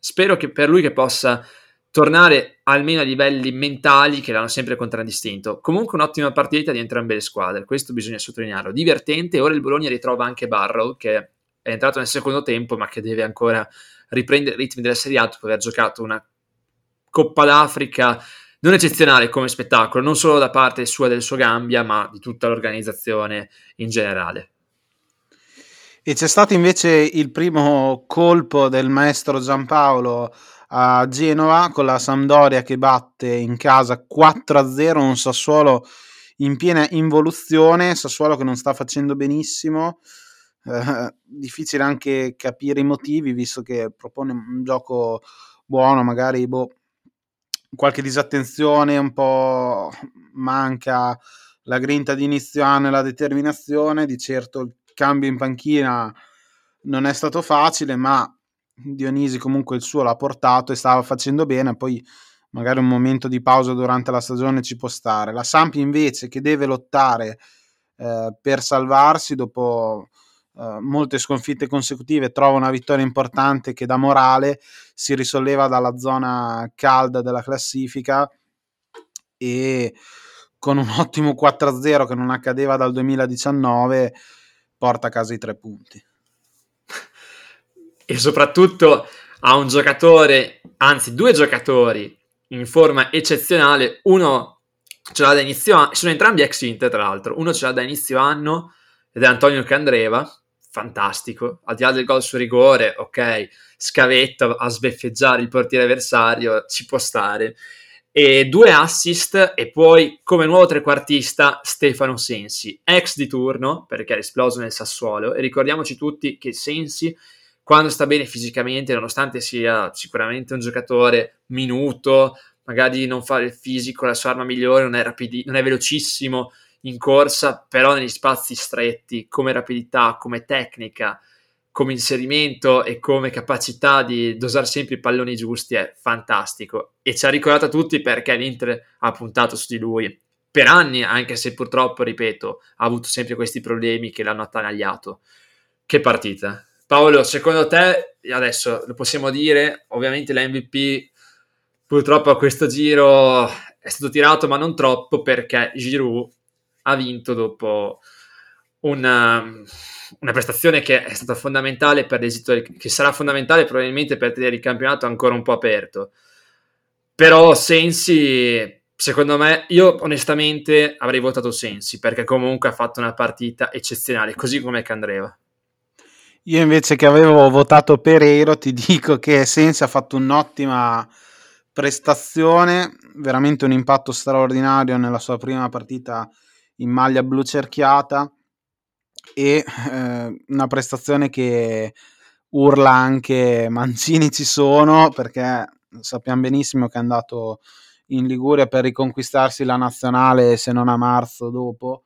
spero che per lui che possa tornare almeno a livelli mentali che l'hanno sempre contraddistinto. Comunque un'ottima partita di entrambe le squadre, questo bisogna sottolinearlo. Divertente, ora il Bologna ritrova anche Barrow che è entrato nel secondo tempo ma che deve ancora riprendere i ritmi della Serie A dopo aver giocato una Coppa d'Africa non eccezionale come spettacolo, non solo da parte sua del suo Gambia, ma di tutta l'organizzazione in generale. E c'è stato invece il primo colpo del maestro Giampaolo a Genova con la Sampdoria che batte in casa 4-0 un Sassuolo in piena involuzione, Sassuolo che non sta facendo benissimo. Eh, difficile anche capire i motivi visto che propone un gioco buono, magari boh, qualche disattenzione, un po' manca la grinta di inizio anno e la determinazione, di certo cambio in panchina non è stato facile, ma Dionisi comunque il suo l'ha portato e stava facendo bene, poi magari un momento di pausa durante la stagione ci può stare. La Sampi invece che deve lottare eh, per salvarsi dopo eh, molte sconfitte consecutive trova una vittoria importante che da morale si risolleva dalla zona calda della classifica e con un ottimo 4-0 che non accadeva dal 2019 porta a casa i tre punti. E soprattutto ha un giocatore, anzi due giocatori in forma eccezionale, uno ce l'ha da inizio anno, sono entrambi ex Inter tra l'altro, uno ce l'ha da inizio anno ed è Antonio Candreva, fantastico, al di là del gol su rigore, ok, scavetto a sbeffeggiare il portiere avversario, ci può stare, e due assist e poi come nuovo trequartista Stefano Sensi, ex di turno perché è esploso nel Sassuolo e ricordiamoci tutti che Sensi quando sta bene fisicamente, nonostante sia sicuramente un giocatore minuto, magari non fa il fisico, la sua arma migliore, non è, rapidi- non è velocissimo in corsa, però negli spazi stretti, come rapidità, come tecnica, come inserimento e come capacità di dosare sempre i palloni giusti è fantastico e ci ha ricordato a tutti perché l'Inter ha puntato su di lui per anni, anche se purtroppo, ripeto, ha avuto sempre questi problemi che l'hanno attanagliato. Che partita! Paolo, secondo te, adesso lo possiamo dire, ovviamente l'MVP purtroppo a questo giro è stato tirato, ma non troppo perché Giroud ha vinto dopo una, una prestazione che è stata fondamentale per l'esito, che sarà fondamentale probabilmente per tenere il campionato ancora un po' aperto. Però Sensi Secondo me, io onestamente avrei votato Sensi perché comunque ha fatto una partita eccezionale, così come Candreva. Io invece che avevo votato Pereiro ti dico che Sensi ha fatto un'ottima prestazione, veramente un impatto straordinario nella sua prima partita in maglia blu cerchiata e eh, una prestazione che urla anche Mancini ci sono perché sappiamo benissimo che è andato in Liguria per riconquistarsi la nazionale se non a marzo dopo.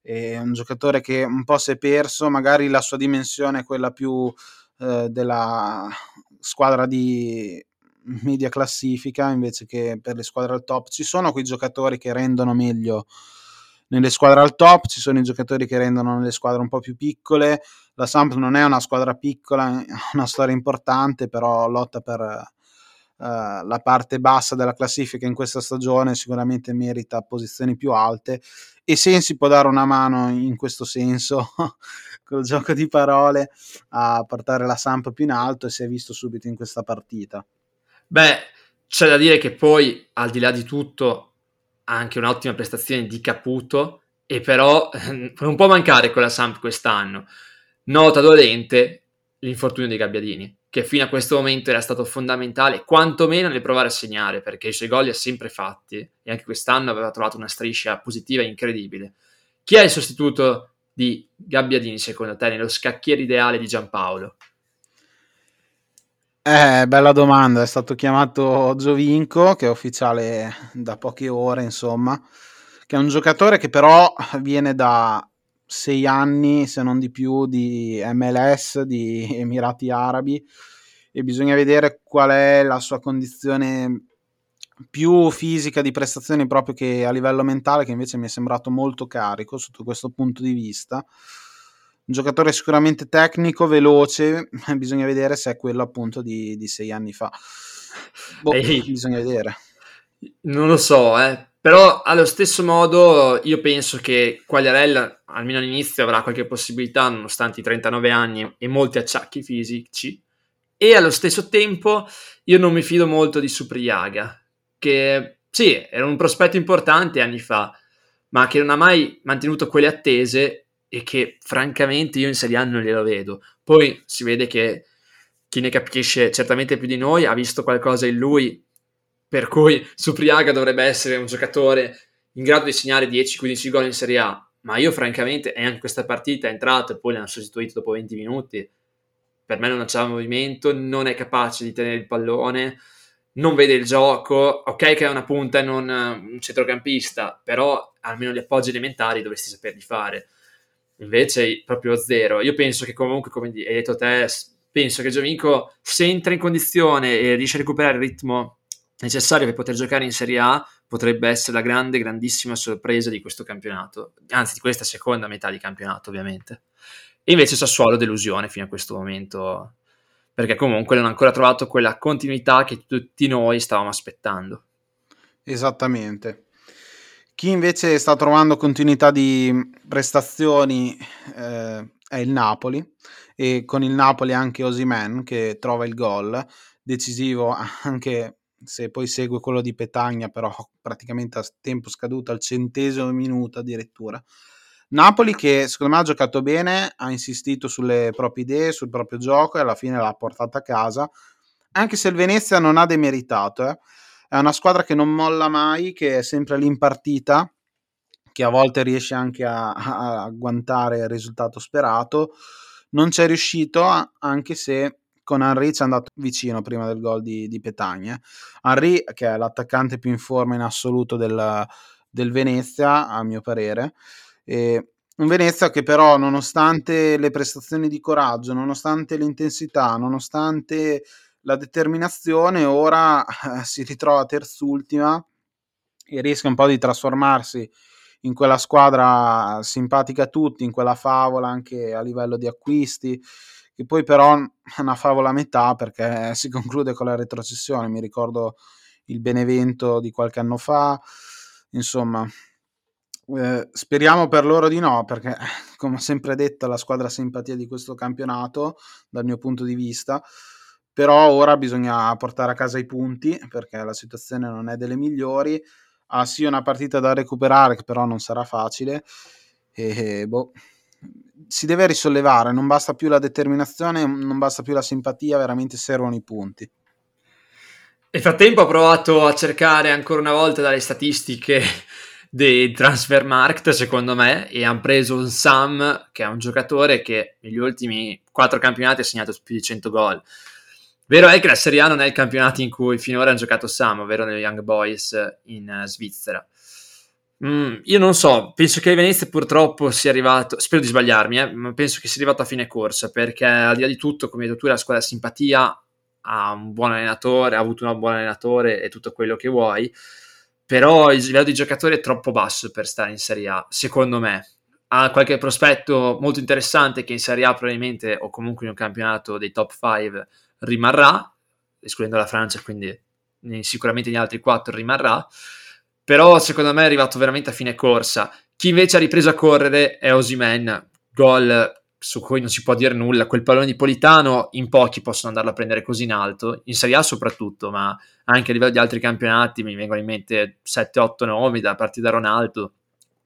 È un giocatore che un po' si è perso, magari la sua dimensione è quella più eh, della squadra di media classifica invece che per le squadre al top. Ci sono quei giocatori che rendono meglio nelle squadre al top, ci sono i giocatori che rendono nelle squadre un po' più piccole. La Samp non è una squadra piccola, è una storia importante, però lotta per Uh, la parte bassa della classifica in questa stagione sicuramente merita posizioni più alte e Sensi può dare una mano in questo senso col gioco di parole a portare la Samp più in alto e si è visto subito in questa partita beh c'è da dire che poi al di là di tutto ha anche un'ottima prestazione di Caputo e però non può mancare con la Samp quest'anno nota dolente l'infortunio dei Gabbiadini che fino a questo momento era stato fondamentale, quantomeno nel provare a segnare, perché i suoi gol li ha sempre fatti e anche quest'anno aveva trovato una striscia positiva incredibile. Chi è il sostituto di Gabbiadini secondo te nello scacchiere ideale di Giampaolo? Eh, bella domanda, è stato chiamato Giovinco, che è ufficiale da poche ore, insomma, che è un giocatore che però viene da sei anni, se non di più, di MLS, di Emirati Arabi e bisogna vedere qual è la sua condizione più fisica di prestazioni proprio che a livello mentale che invece mi è sembrato molto carico sotto questo punto di vista un giocatore sicuramente tecnico, veloce bisogna vedere se è quello appunto di, di sei anni fa. Boh, Ehi, bisogna vedere. Non lo so eh. Però allo stesso modo io penso che Quagliarella, almeno all'inizio, avrà qualche possibilità nonostante i 39 anni e molti acciacchi fisici. E allo stesso tempo io non mi fido molto di Supriaga, che sì, era un prospetto importante anni fa, ma che non ha mai mantenuto quelle attese e che francamente io in Serie A non glielo vedo. Poi si vede che chi ne capisce certamente più di noi ha visto qualcosa in lui per cui Supriaga dovrebbe essere un giocatore in grado di segnare 10-15 gol in Serie A, ma io francamente, e anche questa partita è entrato e poi l'hanno sostituito dopo 20 minuti, per me non c'è movimento, non è capace di tenere il pallone, non vede il gioco, ok che è una punta e non un centrocampista, però almeno gli appoggi elementari dovresti saperli fare. Invece proprio zero. Io penso che comunque, come hai detto te, penso che Giovinco se entra in condizione e riesce a recuperare il ritmo necessario per poter giocare in Serie A potrebbe essere la grande, grandissima sorpresa di questo campionato, anzi di questa seconda metà di campionato ovviamente. E invece Sassuolo delusione fino a questo momento, perché comunque non ha ancora trovato quella continuità che tutti noi stavamo aspettando. Esattamente. Chi invece sta trovando continuità di prestazioni eh, è il Napoli e con il Napoli anche Osimen che trova il gol decisivo anche se poi segue quello di Petagna, però praticamente a tempo scaduto al centesimo minuto addirittura. Napoli che secondo me ha giocato bene, ha insistito sulle proprie idee, sul proprio gioco e alla fine l'ha portata a casa, anche se il Venezia non ha demeritato. Eh. È una squadra che non molla mai, che è sempre lì in partita, che a volte riesce anche a, a agguantare il risultato sperato. Non c'è riuscito, anche se con Henry ci è andato vicino prima del gol di, di Petagna. Henry, che è l'attaccante più in forma in assoluto del, del Venezia, a mio parere, e Un Venezia che però, nonostante le prestazioni di coraggio, nonostante l'intensità, nonostante la determinazione, ora eh, si ritrova terzultima e rischia un po' di trasformarsi in quella squadra simpatica a tutti, in quella favola anche a livello di acquisti, che poi però è una favola a metà perché si conclude con la retrocessione. Mi ricordo il Benevento di qualche anno fa, insomma. Eh, speriamo per loro di no, perché come ho sempre detto, la squadra simpatia di questo campionato, dal mio punto di vista. Però ora bisogna portare a casa i punti perché la situazione non è delle migliori. Ha sì una partita da recuperare che però non sarà facile. E boh, si deve risollevare, non basta più la determinazione, non basta più la simpatia, veramente servono i punti. Nel frattempo ho provato a cercare ancora una volta dalle statistiche dei transfer market secondo me e hanno preso un Sam che è un giocatore che negli ultimi quattro campionati ha segnato più di 100 gol Vero è che la Serie A non è il campionato in cui finora hanno giocato Sam, ovvero nei Young Boys in uh, Svizzera. Mm, io non so, penso che Venezia purtroppo sia arrivato, spero di sbagliarmi, eh, ma penso che sia arrivato a fine corsa, perché al di là di tutto, come hai detto tu, la squadra simpatia ha un buon allenatore, ha avuto un buon allenatore e tutto quello che vuoi, però il livello di giocatore è troppo basso per stare in Serie A, secondo me. Ha qualche prospetto molto interessante che in Serie A probabilmente, o comunque in un campionato dei top 5, rimarrà, escludendo la Francia, quindi sicuramente gli altri quattro rimarrà, però secondo me è arrivato veramente a fine corsa. Chi invece ha ripreso a correre è Osimen, gol su cui non si può dire nulla, quel pallone di Politano in pochi possono andarlo a prendere così in alto, in Serie A soprattutto, ma anche a livello di altri campionati mi vengono in mente 7-8 nomi da partire da Ronaldo,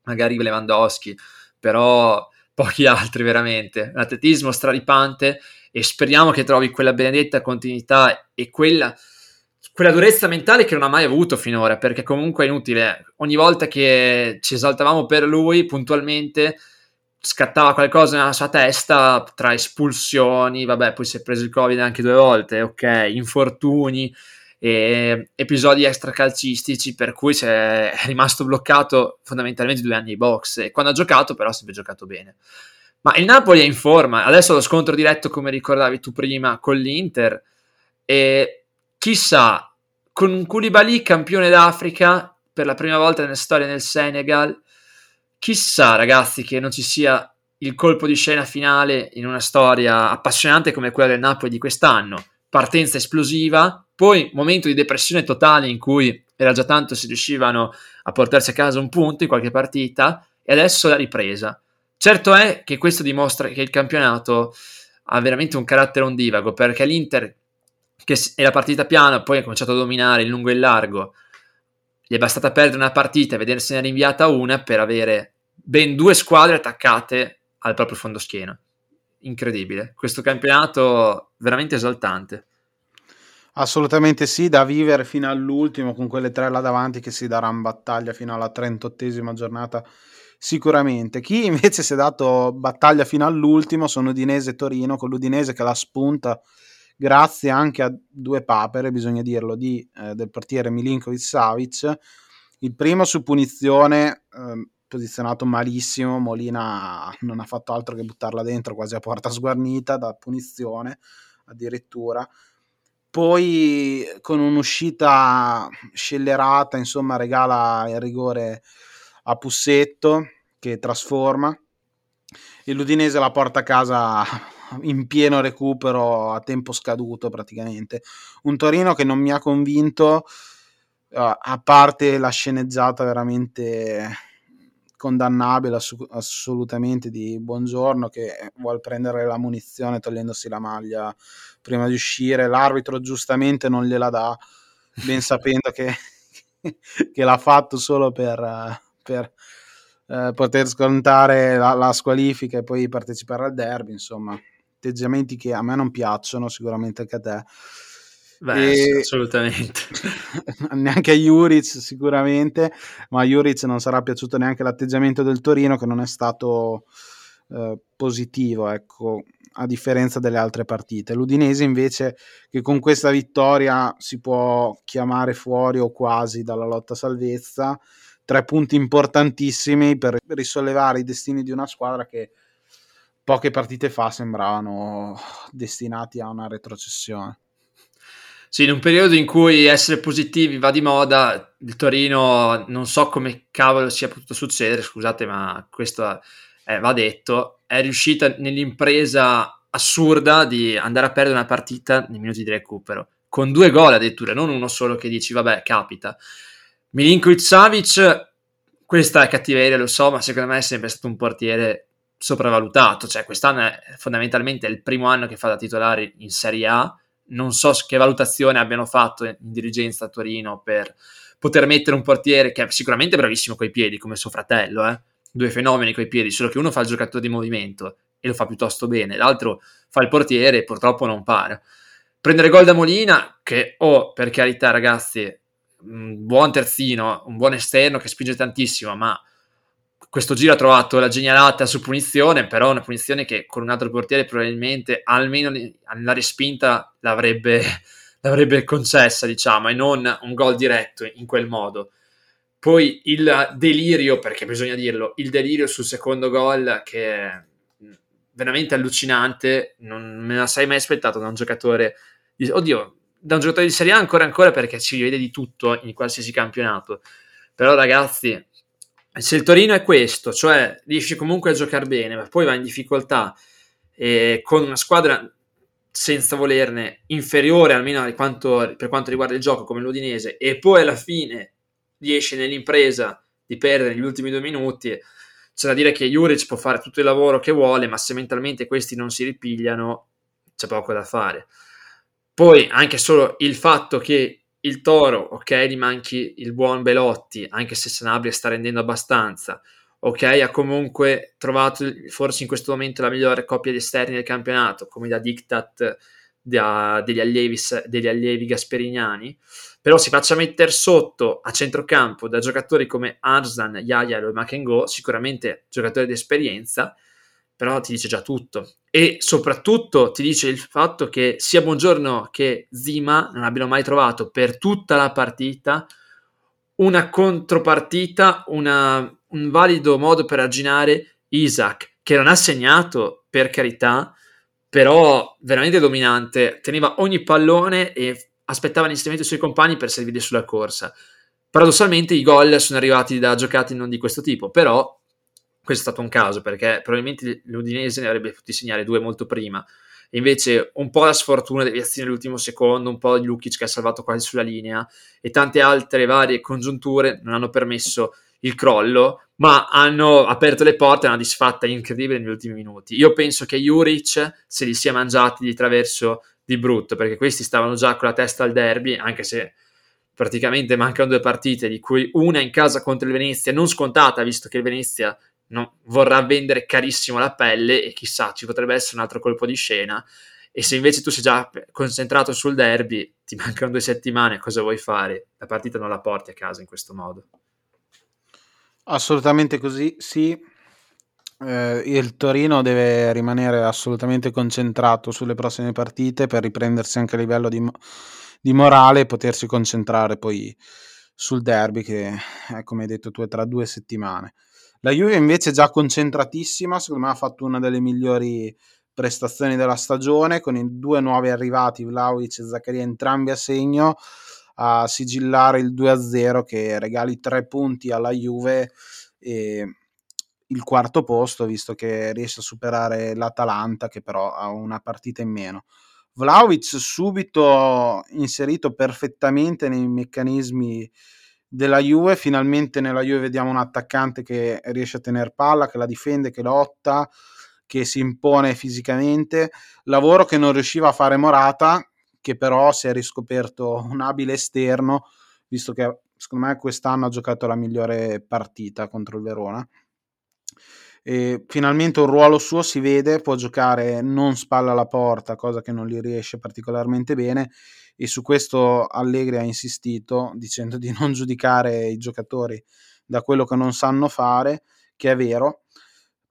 magari Lewandowski, però pochi altri veramente. Un atletismo straripante e speriamo che trovi quella benedetta continuità e quella, quella durezza mentale che non ha mai avuto finora, perché comunque è inutile. Ogni volta che ci esaltavamo per lui, puntualmente scattava qualcosa nella sua testa tra espulsioni, vabbè, poi si è preso il Covid anche due volte, ok, infortuni e episodi extracalcistici per cui è rimasto bloccato fondamentalmente due anni di box e quando ha giocato però si è giocato bene. Ma il Napoli è in forma, adesso lo scontro diretto come ricordavi tu prima con l'Inter e chissà, con un Koulibaly campione d'Africa per la prima volta nella storia nel Senegal, chissà ragazzi che non ci sia il colpo di scena finale in una storia appassionante come quella del Napoli di quest'anno. Partenza esplosiva, poi momento di depressione totale in cui era già tanto si riuscivano a portarsi a casa un punto in qualche partita e adesso la ripresa. Certo è che questo dimostra che il campionato ha veramente un carattere ondivago perché l'Inter, che è la partita piana, poi ha cominciato a dominare in lungo e in largo, gli è bastata perdere una partita e vedersene rinviata una per avere ben due squadre attaccate al proprio fondoschiena. Incredibile. Questo campionato veramente esaltante. Assolutamente sì, da vivere fino all'ultimo con quelle tre là davanti che si daranno battaglia fino alla 38esima giornata sicuramente. Chi invece si è dato battaglia fino all'ultimo sono Udinese e Torino, con l'Udinese che la spunta grazie anche a due papere, bisogna dirlo, di, eh, del portiere Milinkovic-Savic. Il primo su punizione, eh, posizionato malissimo, Molina non ha fatto altro che buttarla dentro quasi a porta sguarnita da punizione addirittura. Poi con un'uscita scellerata, insomma, regala il rigore a Pussetto che trasforma e l'Udinese la porta a casa in pieno recupero a tempo scaduto praticamente. Un Torino che non mi ha convinto, a parte la sceneggiata veramente condannabile ass- assolutamente di Buongiorno che vuole prendere la munizione togliendosi la maglia prima di uscire. L'arbitro giustamente non gliela dà, ben sapendo che, che l'ha fatto solo per... Per eh, poter scontare la, la, squalifica e poi partecipare al derby, insomma, atteggiamenti che a me non piacciono, sicuramente anche a te. Beh, e... assolutamente. neanche a Juric sicuramente, ma a Juric non sarà piaciuto neanche l'atteggiamento del Torino che non è stato eh, positivo, ecco, a differenza delle altre partite. L'Udinese invece che con questa vittoria si può chiamare fuori o quasi dalla lotta salvezza, tre punti importantissimi per risollevare i destini di una squadra che poche partite fa sembravano destinati a una retrocessione. Sì, in un periodo in cui essere positivi va di moda, il Torino non so come cavolo sia potuto succedere, scusate, ma questo eh, va detto, è riuscita nell'impresa assurda di andare a perdere una partita nei minuti di recupero, con due gol addirittura, non uno solo che dici vabbè, capita. Milinkovic Savic, questa è cattiveria, lo so, ma secondo me è sempre stato un portiere sopravvalutato, cioè quest'anno è fondamentalmente il primo anno che fa da titolare in Serie A, non so che valutazione abbiano fatto in dirigenza a Torino per poter mettere un portiere che è sicuramente bravissimo coi piedi, come suo fratello, eh? due fenomeni coi piedi, solo che uno fa il giocatore di movimento e lo fa piuttosto bene, l'altro fa il portiere e purtroppo non para. Prendere gol da Molina, che oh, per carità ragazzi, un buon terzino, un buon esterno che spinge tantissimo, ma questo giro ha trovato la genialata su punizione, però una punizione che con un altro portiere probabilmente almeno la respinta l'avrebbe, l'avrebbe concessa, diciamo, e non un gol diretto in quel modo. Poi il delirio, perché bisogna dirlo, il delirio sul secondo gol che è veramente allucinante, non me la mai aspettato da un giocatore, di, oddio, da un giocatore di Serie A ancora ancora perché ci vede di tutto in qualsiasi campionato, però ragazzi se il Torino è questo, cioè riesce comunque a giocare bene, ma poi va in difficoltà eh, con una squadra senza volerne inferiore almeno quanto, per quanto riguarda il gioco come l'Udinese e poi alla fine riesce nell'impresa di perdere gli ultimi due minuti c'è da dire che Juric può fare tutto il lavoro che vuole ma se mentalmente questi non si ripigliano c'è poco da fare poi anche solo il fatto che il Toro, ok, gli manchi il buon Belotti, anche se Sanabria sta rendendo abbastanza, ok, ha comunque trovato forse in questo momento la migliore coppia di esterni del campionato, come da diktat da, degli, allievi, degli allievi gasperignani, però si faccia mettere sotto a centrocampo da giocatori come Arzan, Yaya e Makengo, sicuramente giocatori di esperienza, però ti dice già tutto. E soprattutto ti dice il fatto che sia Buongiorno che Zima non abbiano mai trovato per tutta la partita una contropartita, una, un valido modo per arginare Isaac, che non ha segnato per carità, però veramente dominante, teneva ogni pallone e aspettava l'inserimento dei suoi compagni per servire sulla corsa. Paradossalmente i gol sono arrivati da giocate non di questo tipo, però questo è stato un caso perché probabilmente l'Udinese ne avrebbe potuti segnare due molto prima. Invece un po' la sfortuna, deviazione all'ultimo secondo, un po' di Lukic che ha salvato quasi sulla linea e tante altre varie congiunture non hanno permesso il crollo, ma hanno aperto le porte a una disfatta incredibile negli ultimi minuti. Io penso che Juric se li sia mangiati di traverso di brutto, perché questi stavano già con la testa al derby, anche se praticamente mancano due partite, di cui una in casa contro il Venezia, non scontata, visto che il Venezia no, vorrà vendere carissimo la pelle e chissà, ci potrebbe essere un altro colpo di scena. E se invece tu sei già concentrato sul derby, ti mancano due settimane, cosa vuoi fare? La partita non la porti a casa in questo modo. Assolutamente così, sì. Eh, il Torino deve rimanere assolutamente concentrato sulle prossime partite per riprendersi anche a livello di, di morale e potersi concentrare poi sul derby che, è, come hai detto tu, è tra due settimane. La Juve invece è già concentratissima, secondo me ha fatto una delle migliori prestazioni della stagione con i due nuovi arrivati, Vlaovic e Zaccaria, entrambi a segno, a sigillare il 2-0 che regali tre punti alla Juve e il quarto posto, visto che riesce a superare l'Atalanta che però ha una partita in meno. Vlaovic subito inserito perfettamente nei meccanismi della Juve. Finalmente nella Juve vediamo un attaccante che riesce a tenere palla, che la difende, che lotta, che si impone fisicamente. Lavoro che non riusciva a fare Morata, che però si è riscoperto un abile esterno, visto che secondo me quest'anno ha giocato la migliore partita contro il Verona. E finalmente un ruolo suo si vede, può giocare non spalla alla porta, cosa che non gli riesce particolarmente bene, e su questo Allegri ha insistito dicendo di non giudicare i giocatori da quello che non sanno fare, che è vero,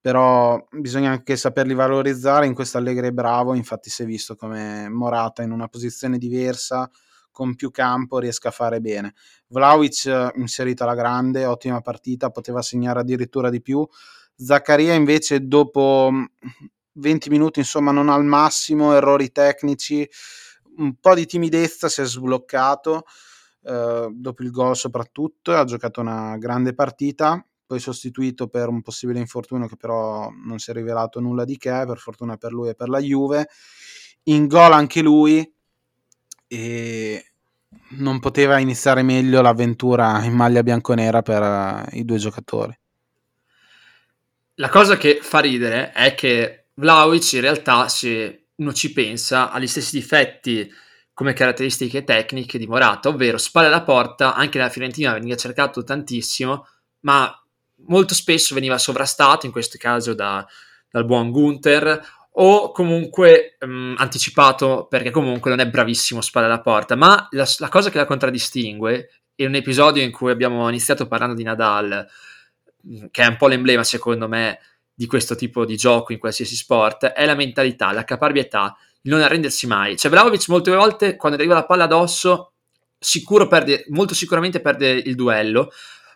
però bisogna anche saperli valorizzare, in questo Allegri è bravo, infatti si è visto come Morata in una posizione diversa, con più campo riesca a fare bene. Vlaovic eh, inserito alla grande, ottima partita, poteva segnare addirittura di più. Zaccaria invece dopo 20 minuti, insomma, non al massimo, errori tecnici, un po' di timidezza, si è sbloccato eh, dopo il gol soprattutto, ha giocato una grande partita, poi sostituito per un possibile infortunio che però non si è rivelato nulla di che, per fortuna per lui e per la Juve. In gol anche lui e non poteva iniziare meglio l'avventura in maglia bianconera per uh, i due giocatori. La cosa che fa ridere è che Vlaovic in realtà, se uno ci pensa, ha gli stessi difetti come caratteristiche tecniche di Morata, ovvero spalle alla porta, anche nella Fiorentina veniva cercato tantissimo, ma molto spesso veniva sovrastato, in questo caso da, dal buon Gunther, o comunque um, anticipato perché comunque non è bravissimo spalle alla porta, ma la, la, cosa che la contraddistingue è un episodio in cui abbiamo iniziato parlando di Nadal, che è un po' l'emblema secondo me di questo tipo di gioco in qualsiasi sport, è la mentalità, la caparbietà, il non arrendersi mai. Cioè, Vlaovic molte volte quando arriva la palla addosso, sicuro perde, molto sicuramente perde il duello,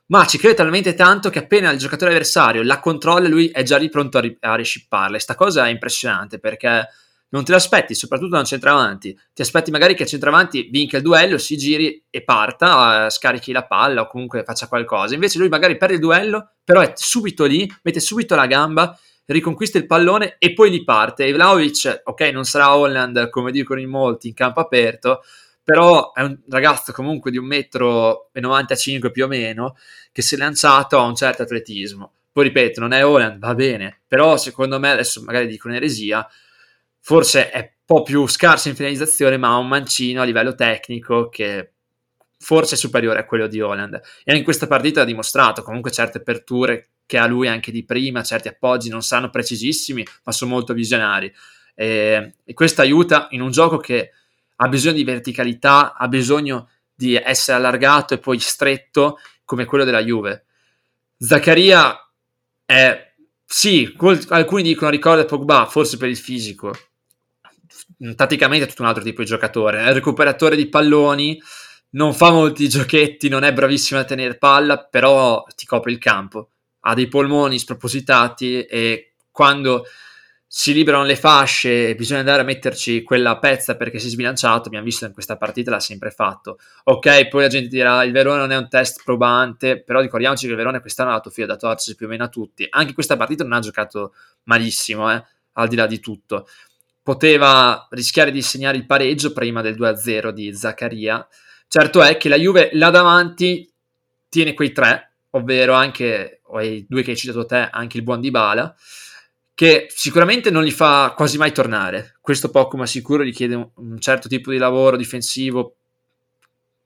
ma ci crede talmente tanto che appena il giocatore avversario la controlla, lui è già lì pronto a, ri- a riscipparla. E sta cosa è impressionante perché non te lo aspetti, soprattutto da un centravanti. Ti aspetti magari che il centravanti vinca il duello, si giri e parta, eh, scarichi la palla o comunque faccia qualcosa. Invece lui magari perde il duello, però è subito lì, mette subito la gamba riconquista il pallone e poi li parte. E Vlaovic, ok, non sarà Holland come dicono in molti in campo aperto, però è un ragazzo comunque di 1,95 m più o meno che si è lanciato a un certo atletismo. Poi ripeto, non è Holland, va bene, però secondo me, adesso magari dico un'eresia, forse è un po' più scarso in finalizzazione, ma ha un mancino a livello tecnico che forse è superiore a quello di Holland. E in questa partita ha dimostrato comunque certe aperture che ha lui anche di prima, certi appoggi non saranno precisissimi, ma sono molto visionari. E, e questo aiuta in un gioco che ha bisogno di verticalità, ha bisogno di essere allargato e poi stretto come quello della Juve. Zaccaria è, sì, alcuni dicono ricorda Pogba, forse per il fisico, tatticamente è tutto un altro tipo di giocatore, è recuperatore di palloni, non fa molti giochetti, non è bravissimo a tenere palla, però ti copre il campo ha dei polmoni spropositati e quando si liberano le fasce e bisogna andare a metterci quella pezza perché si è sbilanciato, abbiamo visto in questa partita l'ha sempre fatto. Ok, poi la gente dirà il Verona non è un test probante, però ricordiamoci che il Verona quest'anno ha dato filo da torcersi più o meno a tutti. Anche questa partita non ha giocato malissimo, eh, al di là di tutto. Poteva rischiare di segnare il pareggio prima del 2-0 di Zaccaria. Certo è che la Juve là davanti tiene quei tre, ovvero anche o ai due che hai citato te, anche il buon di Bala, che sicuramente non li fa quasi mai tornare. Questo poco ma sicuro richiede un, un certo tipo di lavoro difensivo,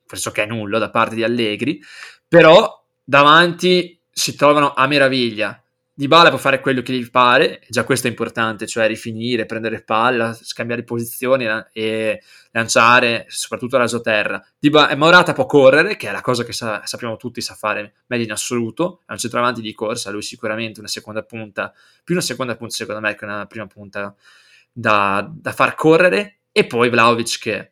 pressoché nullo da parte di Allegri, però davanti si trovano a meraviglia. Di Bala può fare quello che gli pare, già questo è importante, cioè rifinire, prendere palla, scambiare posizioni e lanciare, soprattutto rasoterra. Di ba- Morata può correre, che è la cosa che sa- sappiamo tutti sa fare meglio in assoluto, è un centravanti di corsa, lui sicuramente una seconda punta, più una seconda punta secondo me che una prima punta da, da far correre, e poi Vlaovic che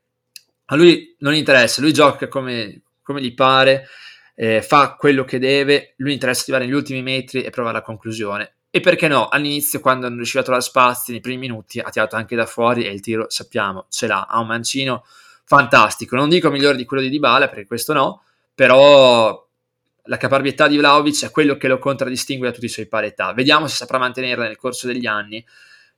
a lui non interessa, lui gioca come, come gli pare, eh, fa quello che deve, lui interessa arrivare negli ultimi metri e provare la conclusione. E perché no, all'inizio quando non riusciva a trovare spazi nei primi minuti ha tirato anche da fuori e il tiro sappiamo, ce l'ha, ha un mancino fantastico, non dico migliore di quello di Dybala perché questo no, però la caparbietà di Vlaovic è quello che lo contraddistingue da tutti i suoi pari età. Vediamo se saprà mantenerla nel corso degli anni,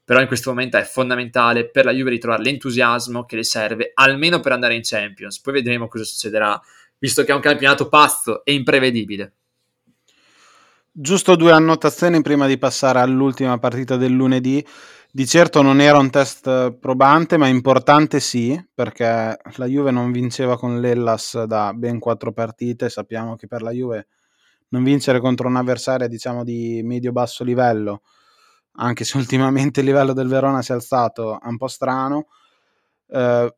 però in questo momento è fondamentale per la Juve ritrovare l'entusiasmo che le serve almeno per andare in Champions. Poi vedremo cosa succederà visto che è un campionato pazzo e imprevedibile. Giusto due annotazioni prima di passare all'ultima partita del lunedì. Di certo non era un test probante, ma importante sì, perché la Juve non vinceva con l'Ellas da ben quattro partite. Sappiamo che per la Juve non vincere contro un'avversaria diciamo di medio-basso livello, anche se ultimamente il livello del Verona si è alzato, è un po' strano. Eh,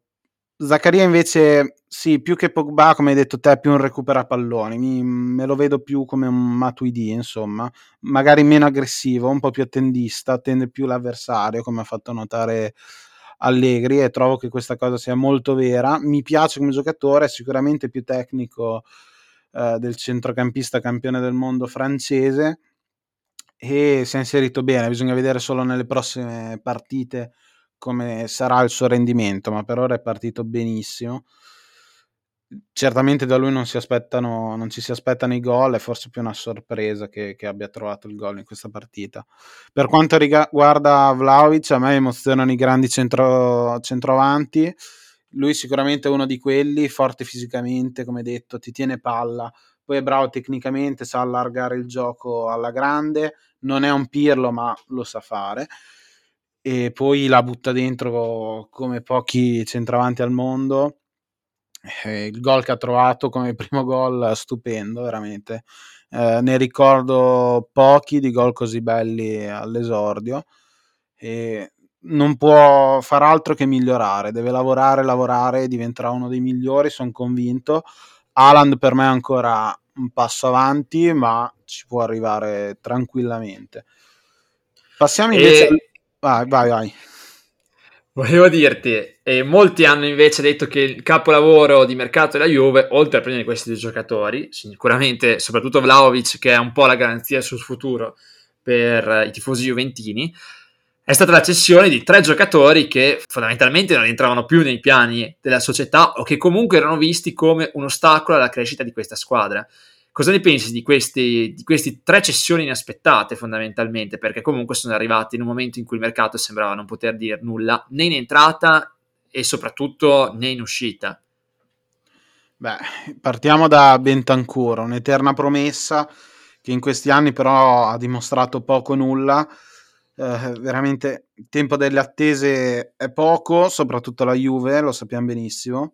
Zaccaria invece, sì, più che Pogba, come hai detto te, è più un recupera palloni, Mi, me lo vedo più come un Matuidi, insomma, magari meno aggressivo, un po' più attendista, attende più l'avversario, come ha fatto notare Allegri e trovo che questa cosa sia molto vera. Mi piace come giocatore, è sicuramente più tecnico eh, del centrocampista campione del mondo francese e si è inserito bene, bisogna vedere solo nelle prossime partite come sarà il suo rendimento, ma per ora è partito benissimo. Certamente da lui non, non ci si aspettano i gol, è forse più una sorpresa che, che abbia trovato il gol in questa partita. Per quanto riguarda Vlaovic, a me emozionano i grandi centro, centroavanti. Lui sicuramente è uno di quelli, forte fisicamente, come detto, ti tiene palla, poi è bravo tecnicamente, sa allargare il gioco alla grande, non è un pirlo ma lo sa fare e poi la butta dentro come pochi centravanti al mondo. Eh, il gol che ha trovato come primo gol stupendo, veramente. Eh, ne ricordo pochi di gol così belli all'esordio e non può far altro che migliorare, deve lavorare, lavorare, diventerà uno dei migliori, sono convinto. Alan per me è ancora un passo avanti, ma ci può arrivare tranquillamente. Passiamo invece e... Vai, vai, vai. Volevo dirti, eh, molti hanno invece detto che il capolavoro di mercato della Juve, oltre a prendere questi due giocatori, sicuramente soprattutto Vlaovic, che è un po' la garanzia sul futuro per eh, i tifosi juventini, è stata la cessione di tre giocatori che fondamentalmente non entravano più nei piani della società o che comunque erano visti come un ostacolo alla crescita di questa squadra. Cosa ne pensi di questi, di questi tre cessioni inaspettate fondamentalmente? Perché comunque sono arrivati in un momento in cui il mercato sembrava non poter dire nulla né in entrata e soprattutto né in uscita. Beh, partiamo da Bentancur, un'eterna promessa che in questi anni però ha dimostrato poco nulla. Eh, veramente il tempo delle attese è poco, soprattutto la Juve, lo sappiamo benissimo.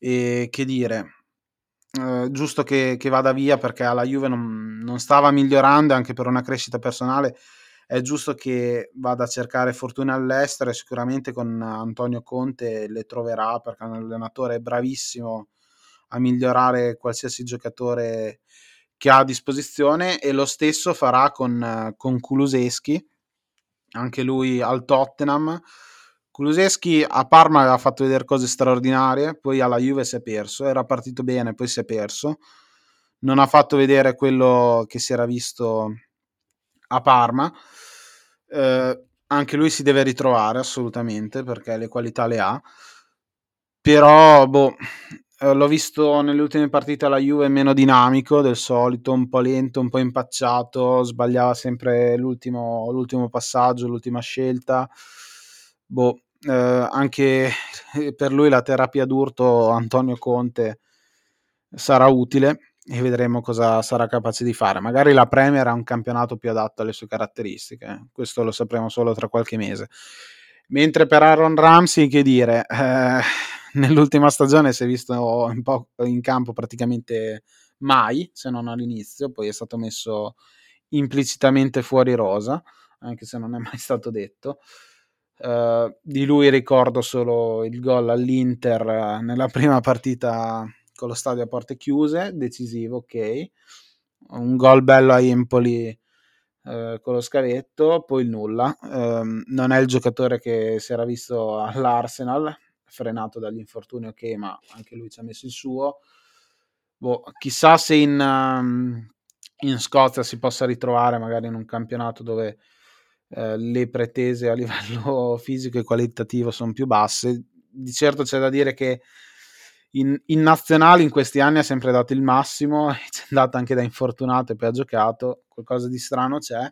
E che dire, eh, giusto che, che, vada via perché alla Juve non, non, stava migliorando anche per una crescita personale è giusto che vada a cercare fortuna all'estero e sicuramente con Antonio Conte le troverà perché è un allenatore bravissimo a migliorare qualsiasi giocatore che ha a disposizione e lo stesso farà con, con Kuluseschi. Anche lui al Tottenham Kuluseschi a Parma aveva fatto vedere cose straordinarie, poi alla Juve si è perso, era partito bene, poi si è perso. Non ha fatto vedere quello che si era visto a Parma. Eh, anche lui si deve ritrovare assolutamente perché le qualità le ha. Però, boh, eh, l'ho visto nelle ultime partite alla Juve meno dinamico del solito, un po' lento, un po' impacciato, sbagliava sempre l'ultimo, l'ultimo passaggio, l'ultima scelta boh, eh, anche per lui la terapia d'urto Antonio Conte sarà utile e vedremo cosa sarà capace di fare. Magari la Premier ha un campionato più adatto alle sue caratteristiche, eh. questo lo sapremo solo tra qualche mese. Mentre per Aaron Ramsey, che dire, eh, nell'ultima stagione si è visto in, po- in campo praticamente mai, se non all'inizio, poi è stato messo implicitamente fuori rosa, anche se non è mai stato detto. Uh, di lui ricordo solo il gol all'Inter uh, nella prima partita con lo stadio a porte chiuse, decisivo, ok. Un gol bello a Empoli uh, con lo scavetto, poi nulla. Ehm, non è il giocatore che si era visto all'Arsenal, frenato dall'infortunio, ok, ma anche lui ci ha messo il suo. Boh, chissà se in, um, in Scozia si possa ritrovare magari in un campionato dove eh, le pretese a livello fisico e qualitativo sono più basse. Di certo c'è da dire che in, in nazionale in questi anni ha sempre dato il massimo, è andato anche da infortunato e poi ha giocato, qualcosa di strano c'è.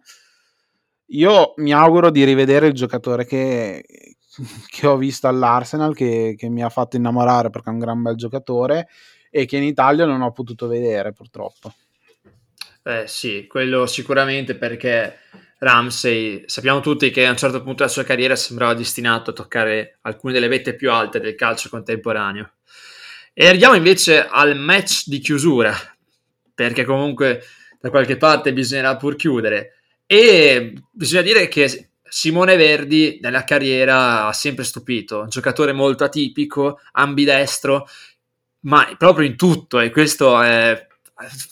Io mi auguro di rivedere il giocatore che, che ho visto all'Arsenal, che, che, mi ha fatto innamorare perché è un gran bel giocatore e che in Italia non ho potuto vedere purtroppo. Eh sì, quello sicuramente perché Ramsey, sappiamo tutti che a un certo punto della sua carriera sembrava destinato a toccare alcune delle vette più alte del calcio contemporaneo. E arriviamo invece al match di chiusura, perché comunque da qualche parte bisognerà pur chiudere. E bisogna dire che Simone Verdi nella carriera ha sempre stupito, un giocatore molto atipico, ambidestro, ma proprio in tutto, e questo è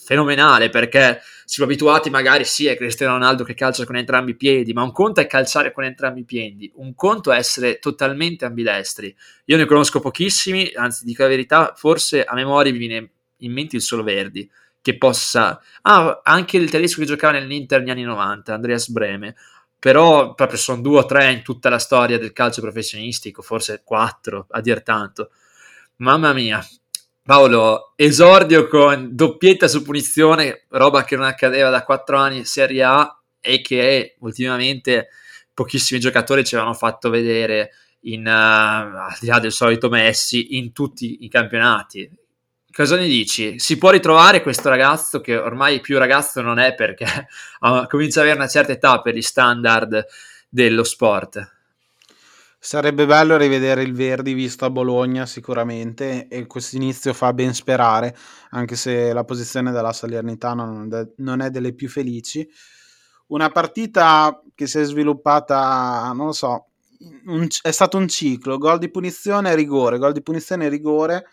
fenomenale perché siamo abituati magari sì a Cristiano Ronaldo che calcia con entrambi i piedi, ma un conto è calciare con entrambi i piedi, un conto è essere totalmente ambidestri. Io ne conosco pochissimi, anzi dico la verità, forse a memoria mi viene in mente il solo Verdi che possa... Ah, anche il tedesco che giocava nell'Inter negli anni 90, Andreas Breme, però proprio sono due o tre in tutta la storia del calcio professionistico, forse quattro a dir tanto. Mamma mia, Paolo, esordio con doppietta su punizione, roba che non accadeva da quattro anni in Serie A e che ultimamente pochissimi giocatori ci avevano fatto vedere in, uh, al di là del solito Messi in tutti i campionati. Cosa ne dici? Si può ritrovare questo ragazzo che ormai più ragazzo non è perché comincia ad avere una certa età per gli standard dello sport? Sarebbe bello rivedere il Verdi visto a Bologna sicuramente e questo inizio fa ben sperare, anche se la posizione della Salernitana non è delle più felici. Una partita che si è sviluppata, non lo so, un, è stato un ciclo, gol di punizione e rigore, gol di punizione e rigore,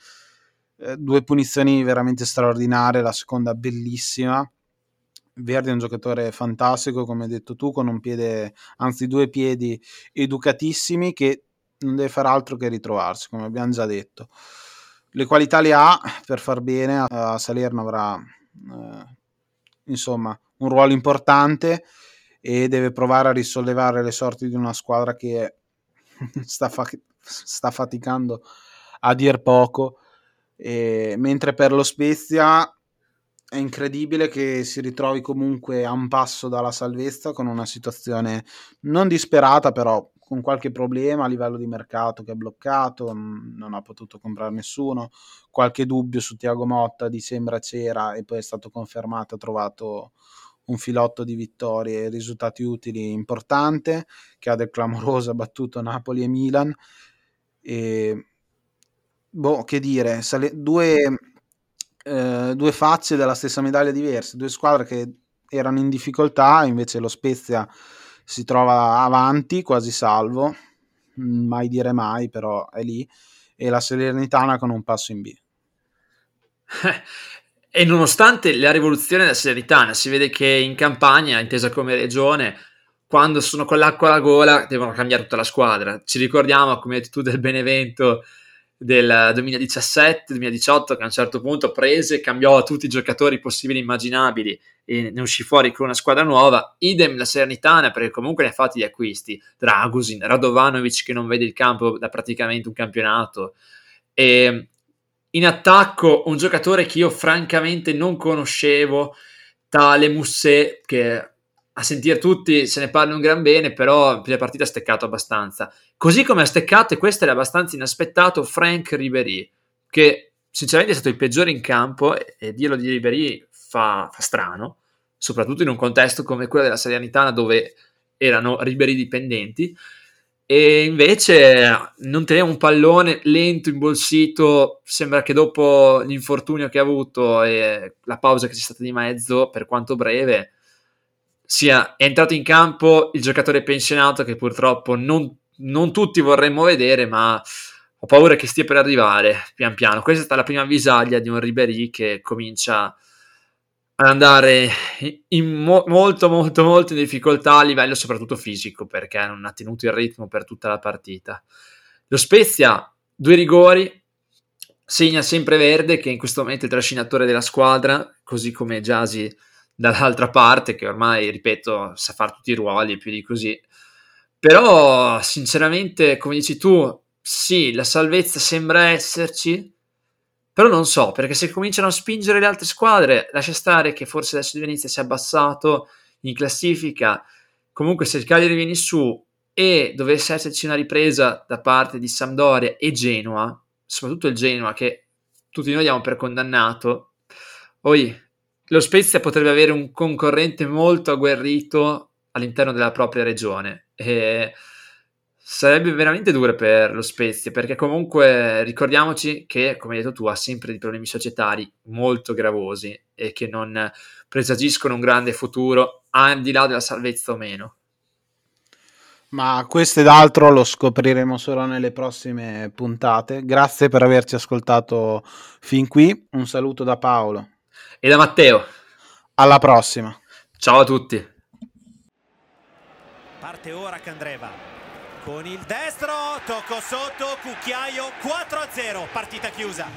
eh, due punizioni veramente straordinarie, la seconda bellissima Verdi è un giocatore fantastico, come hai detto tu, con un piede, anzi due piedi educatissimi che non deve fare altro che ritrovarsi, come abbiamo già detto. Le qualità le ha per far bene, a Salerno avrà eh, insomma un ruolo importante e deve provare a risollevare le sorti di una squadra che sta, fa- sta faticando a dir poco. E, mentre per lo Spezia è incredibile che si ritrovi comunque a un passo dalla salvezza con una situazione non disperata, però con qualche problema a livello di mercato che è bloccato, non ha potuto comprare nessuno, qualche dubbio su Tiago Motta di sembra c'era e poi è stato confermato, ha trovato un filotto di vittorie e risultati utili importante che ha del clamoroso battuto Napoli e Milan. E boh, che dire, sale- due eh, due facce della stessa medaglia diverse, due squadre che erano in difficoltà, invece lo Spezia si trova avanti, quasi salvo, mm, mai dire mai, però è lì, e la Salernitana con un passo in B. E nonostante la rivoluzione della Salernitana, si vede che in campagna, intesa come regione, quando sono con l'acqua alla gola, devono cambiare tutta la squadra. Ci ricordiamo, come hai detto tu, del Benevento del 2017-2018 che a un certo punto prese, cambiò tutti i giocatori possibili e immaginabili e ne uscì fuori con una squadra nuova, idem la Serenitana perché comunque ne ha fatti gli acquisti, Dragusin, Radovanovic che non vede il campo da praticamente un campionato. E in attacco un giocatore che io francamente non conoscevo, tale Musset che a sentire tutti se ne parla un gran bene, però la partita ha steccato abbastanza. Così come ha steccato, e questo era abbastanza inaspettato, Frank Ribery, che sinceramente è stato il peggiore in campo, e, dirlo di Ribery fa, fa, strano, soprattutto in un contesto come quello della Salernitana dove erano Ribery dipendenti, e invece non teneva un pallone lento, imbolsito, sembra che dopo l'infortunio che ha avuto e la pausa che c'è stata di mezzo, per quanto breve, sia entrato in campo il giocatore pensionato che purtroppo non, non tutti vorremmo vedere, ma ho paura che stia per arrivare pian piano. Questa è stata la prima avvisaglia di un Ribery che comincia ad andare in mo- molto molto molto in difficoltà a livello soprattutto fisico perché non ha tenuto il ritmo per tutta la partita. Lo Spezia, due rigori, segna sempre Verde che in questo momento è il trascinatore della squadra, così come Jasi dall'altra parte, che ormai, ripeto, sa fare tutti i ruoli e più di così. Però, sinceramente, come dici tu, sì, la salvezza sembra esserci, però non so, perché se cominciano a spingere le altre squadre, lascia stare che forse adesso di Venezia si è abbassato in classifica, comunque se il Cagliari viene su e dovesse esserci una ripresa da parte di Sampdoria e Genoa, soprattutto il Genoa che tutti noi diamo per condannato, poi lo Spezia potrebbe avere un concorrente molto agguerrito all'interno della propria regione e sarebbe veramente duro per lo Spezia perché comunque ricordiamoci che come hai detto tu ha sempre dei problemi societari molto gravosi e che non presagiscono un grande futuro al di là della salvezza o meno. Ma questo ed altro lo scopriremo solo nelle prossime puntate. Grazie per averci ascoltato fin qui. Un saluto da Paolo E da Matteo. Alla prossima. Ciao a tutti. Parte ora Candreva con il destro, tocco sotto, cucchiaio 4-0, partita chiusa.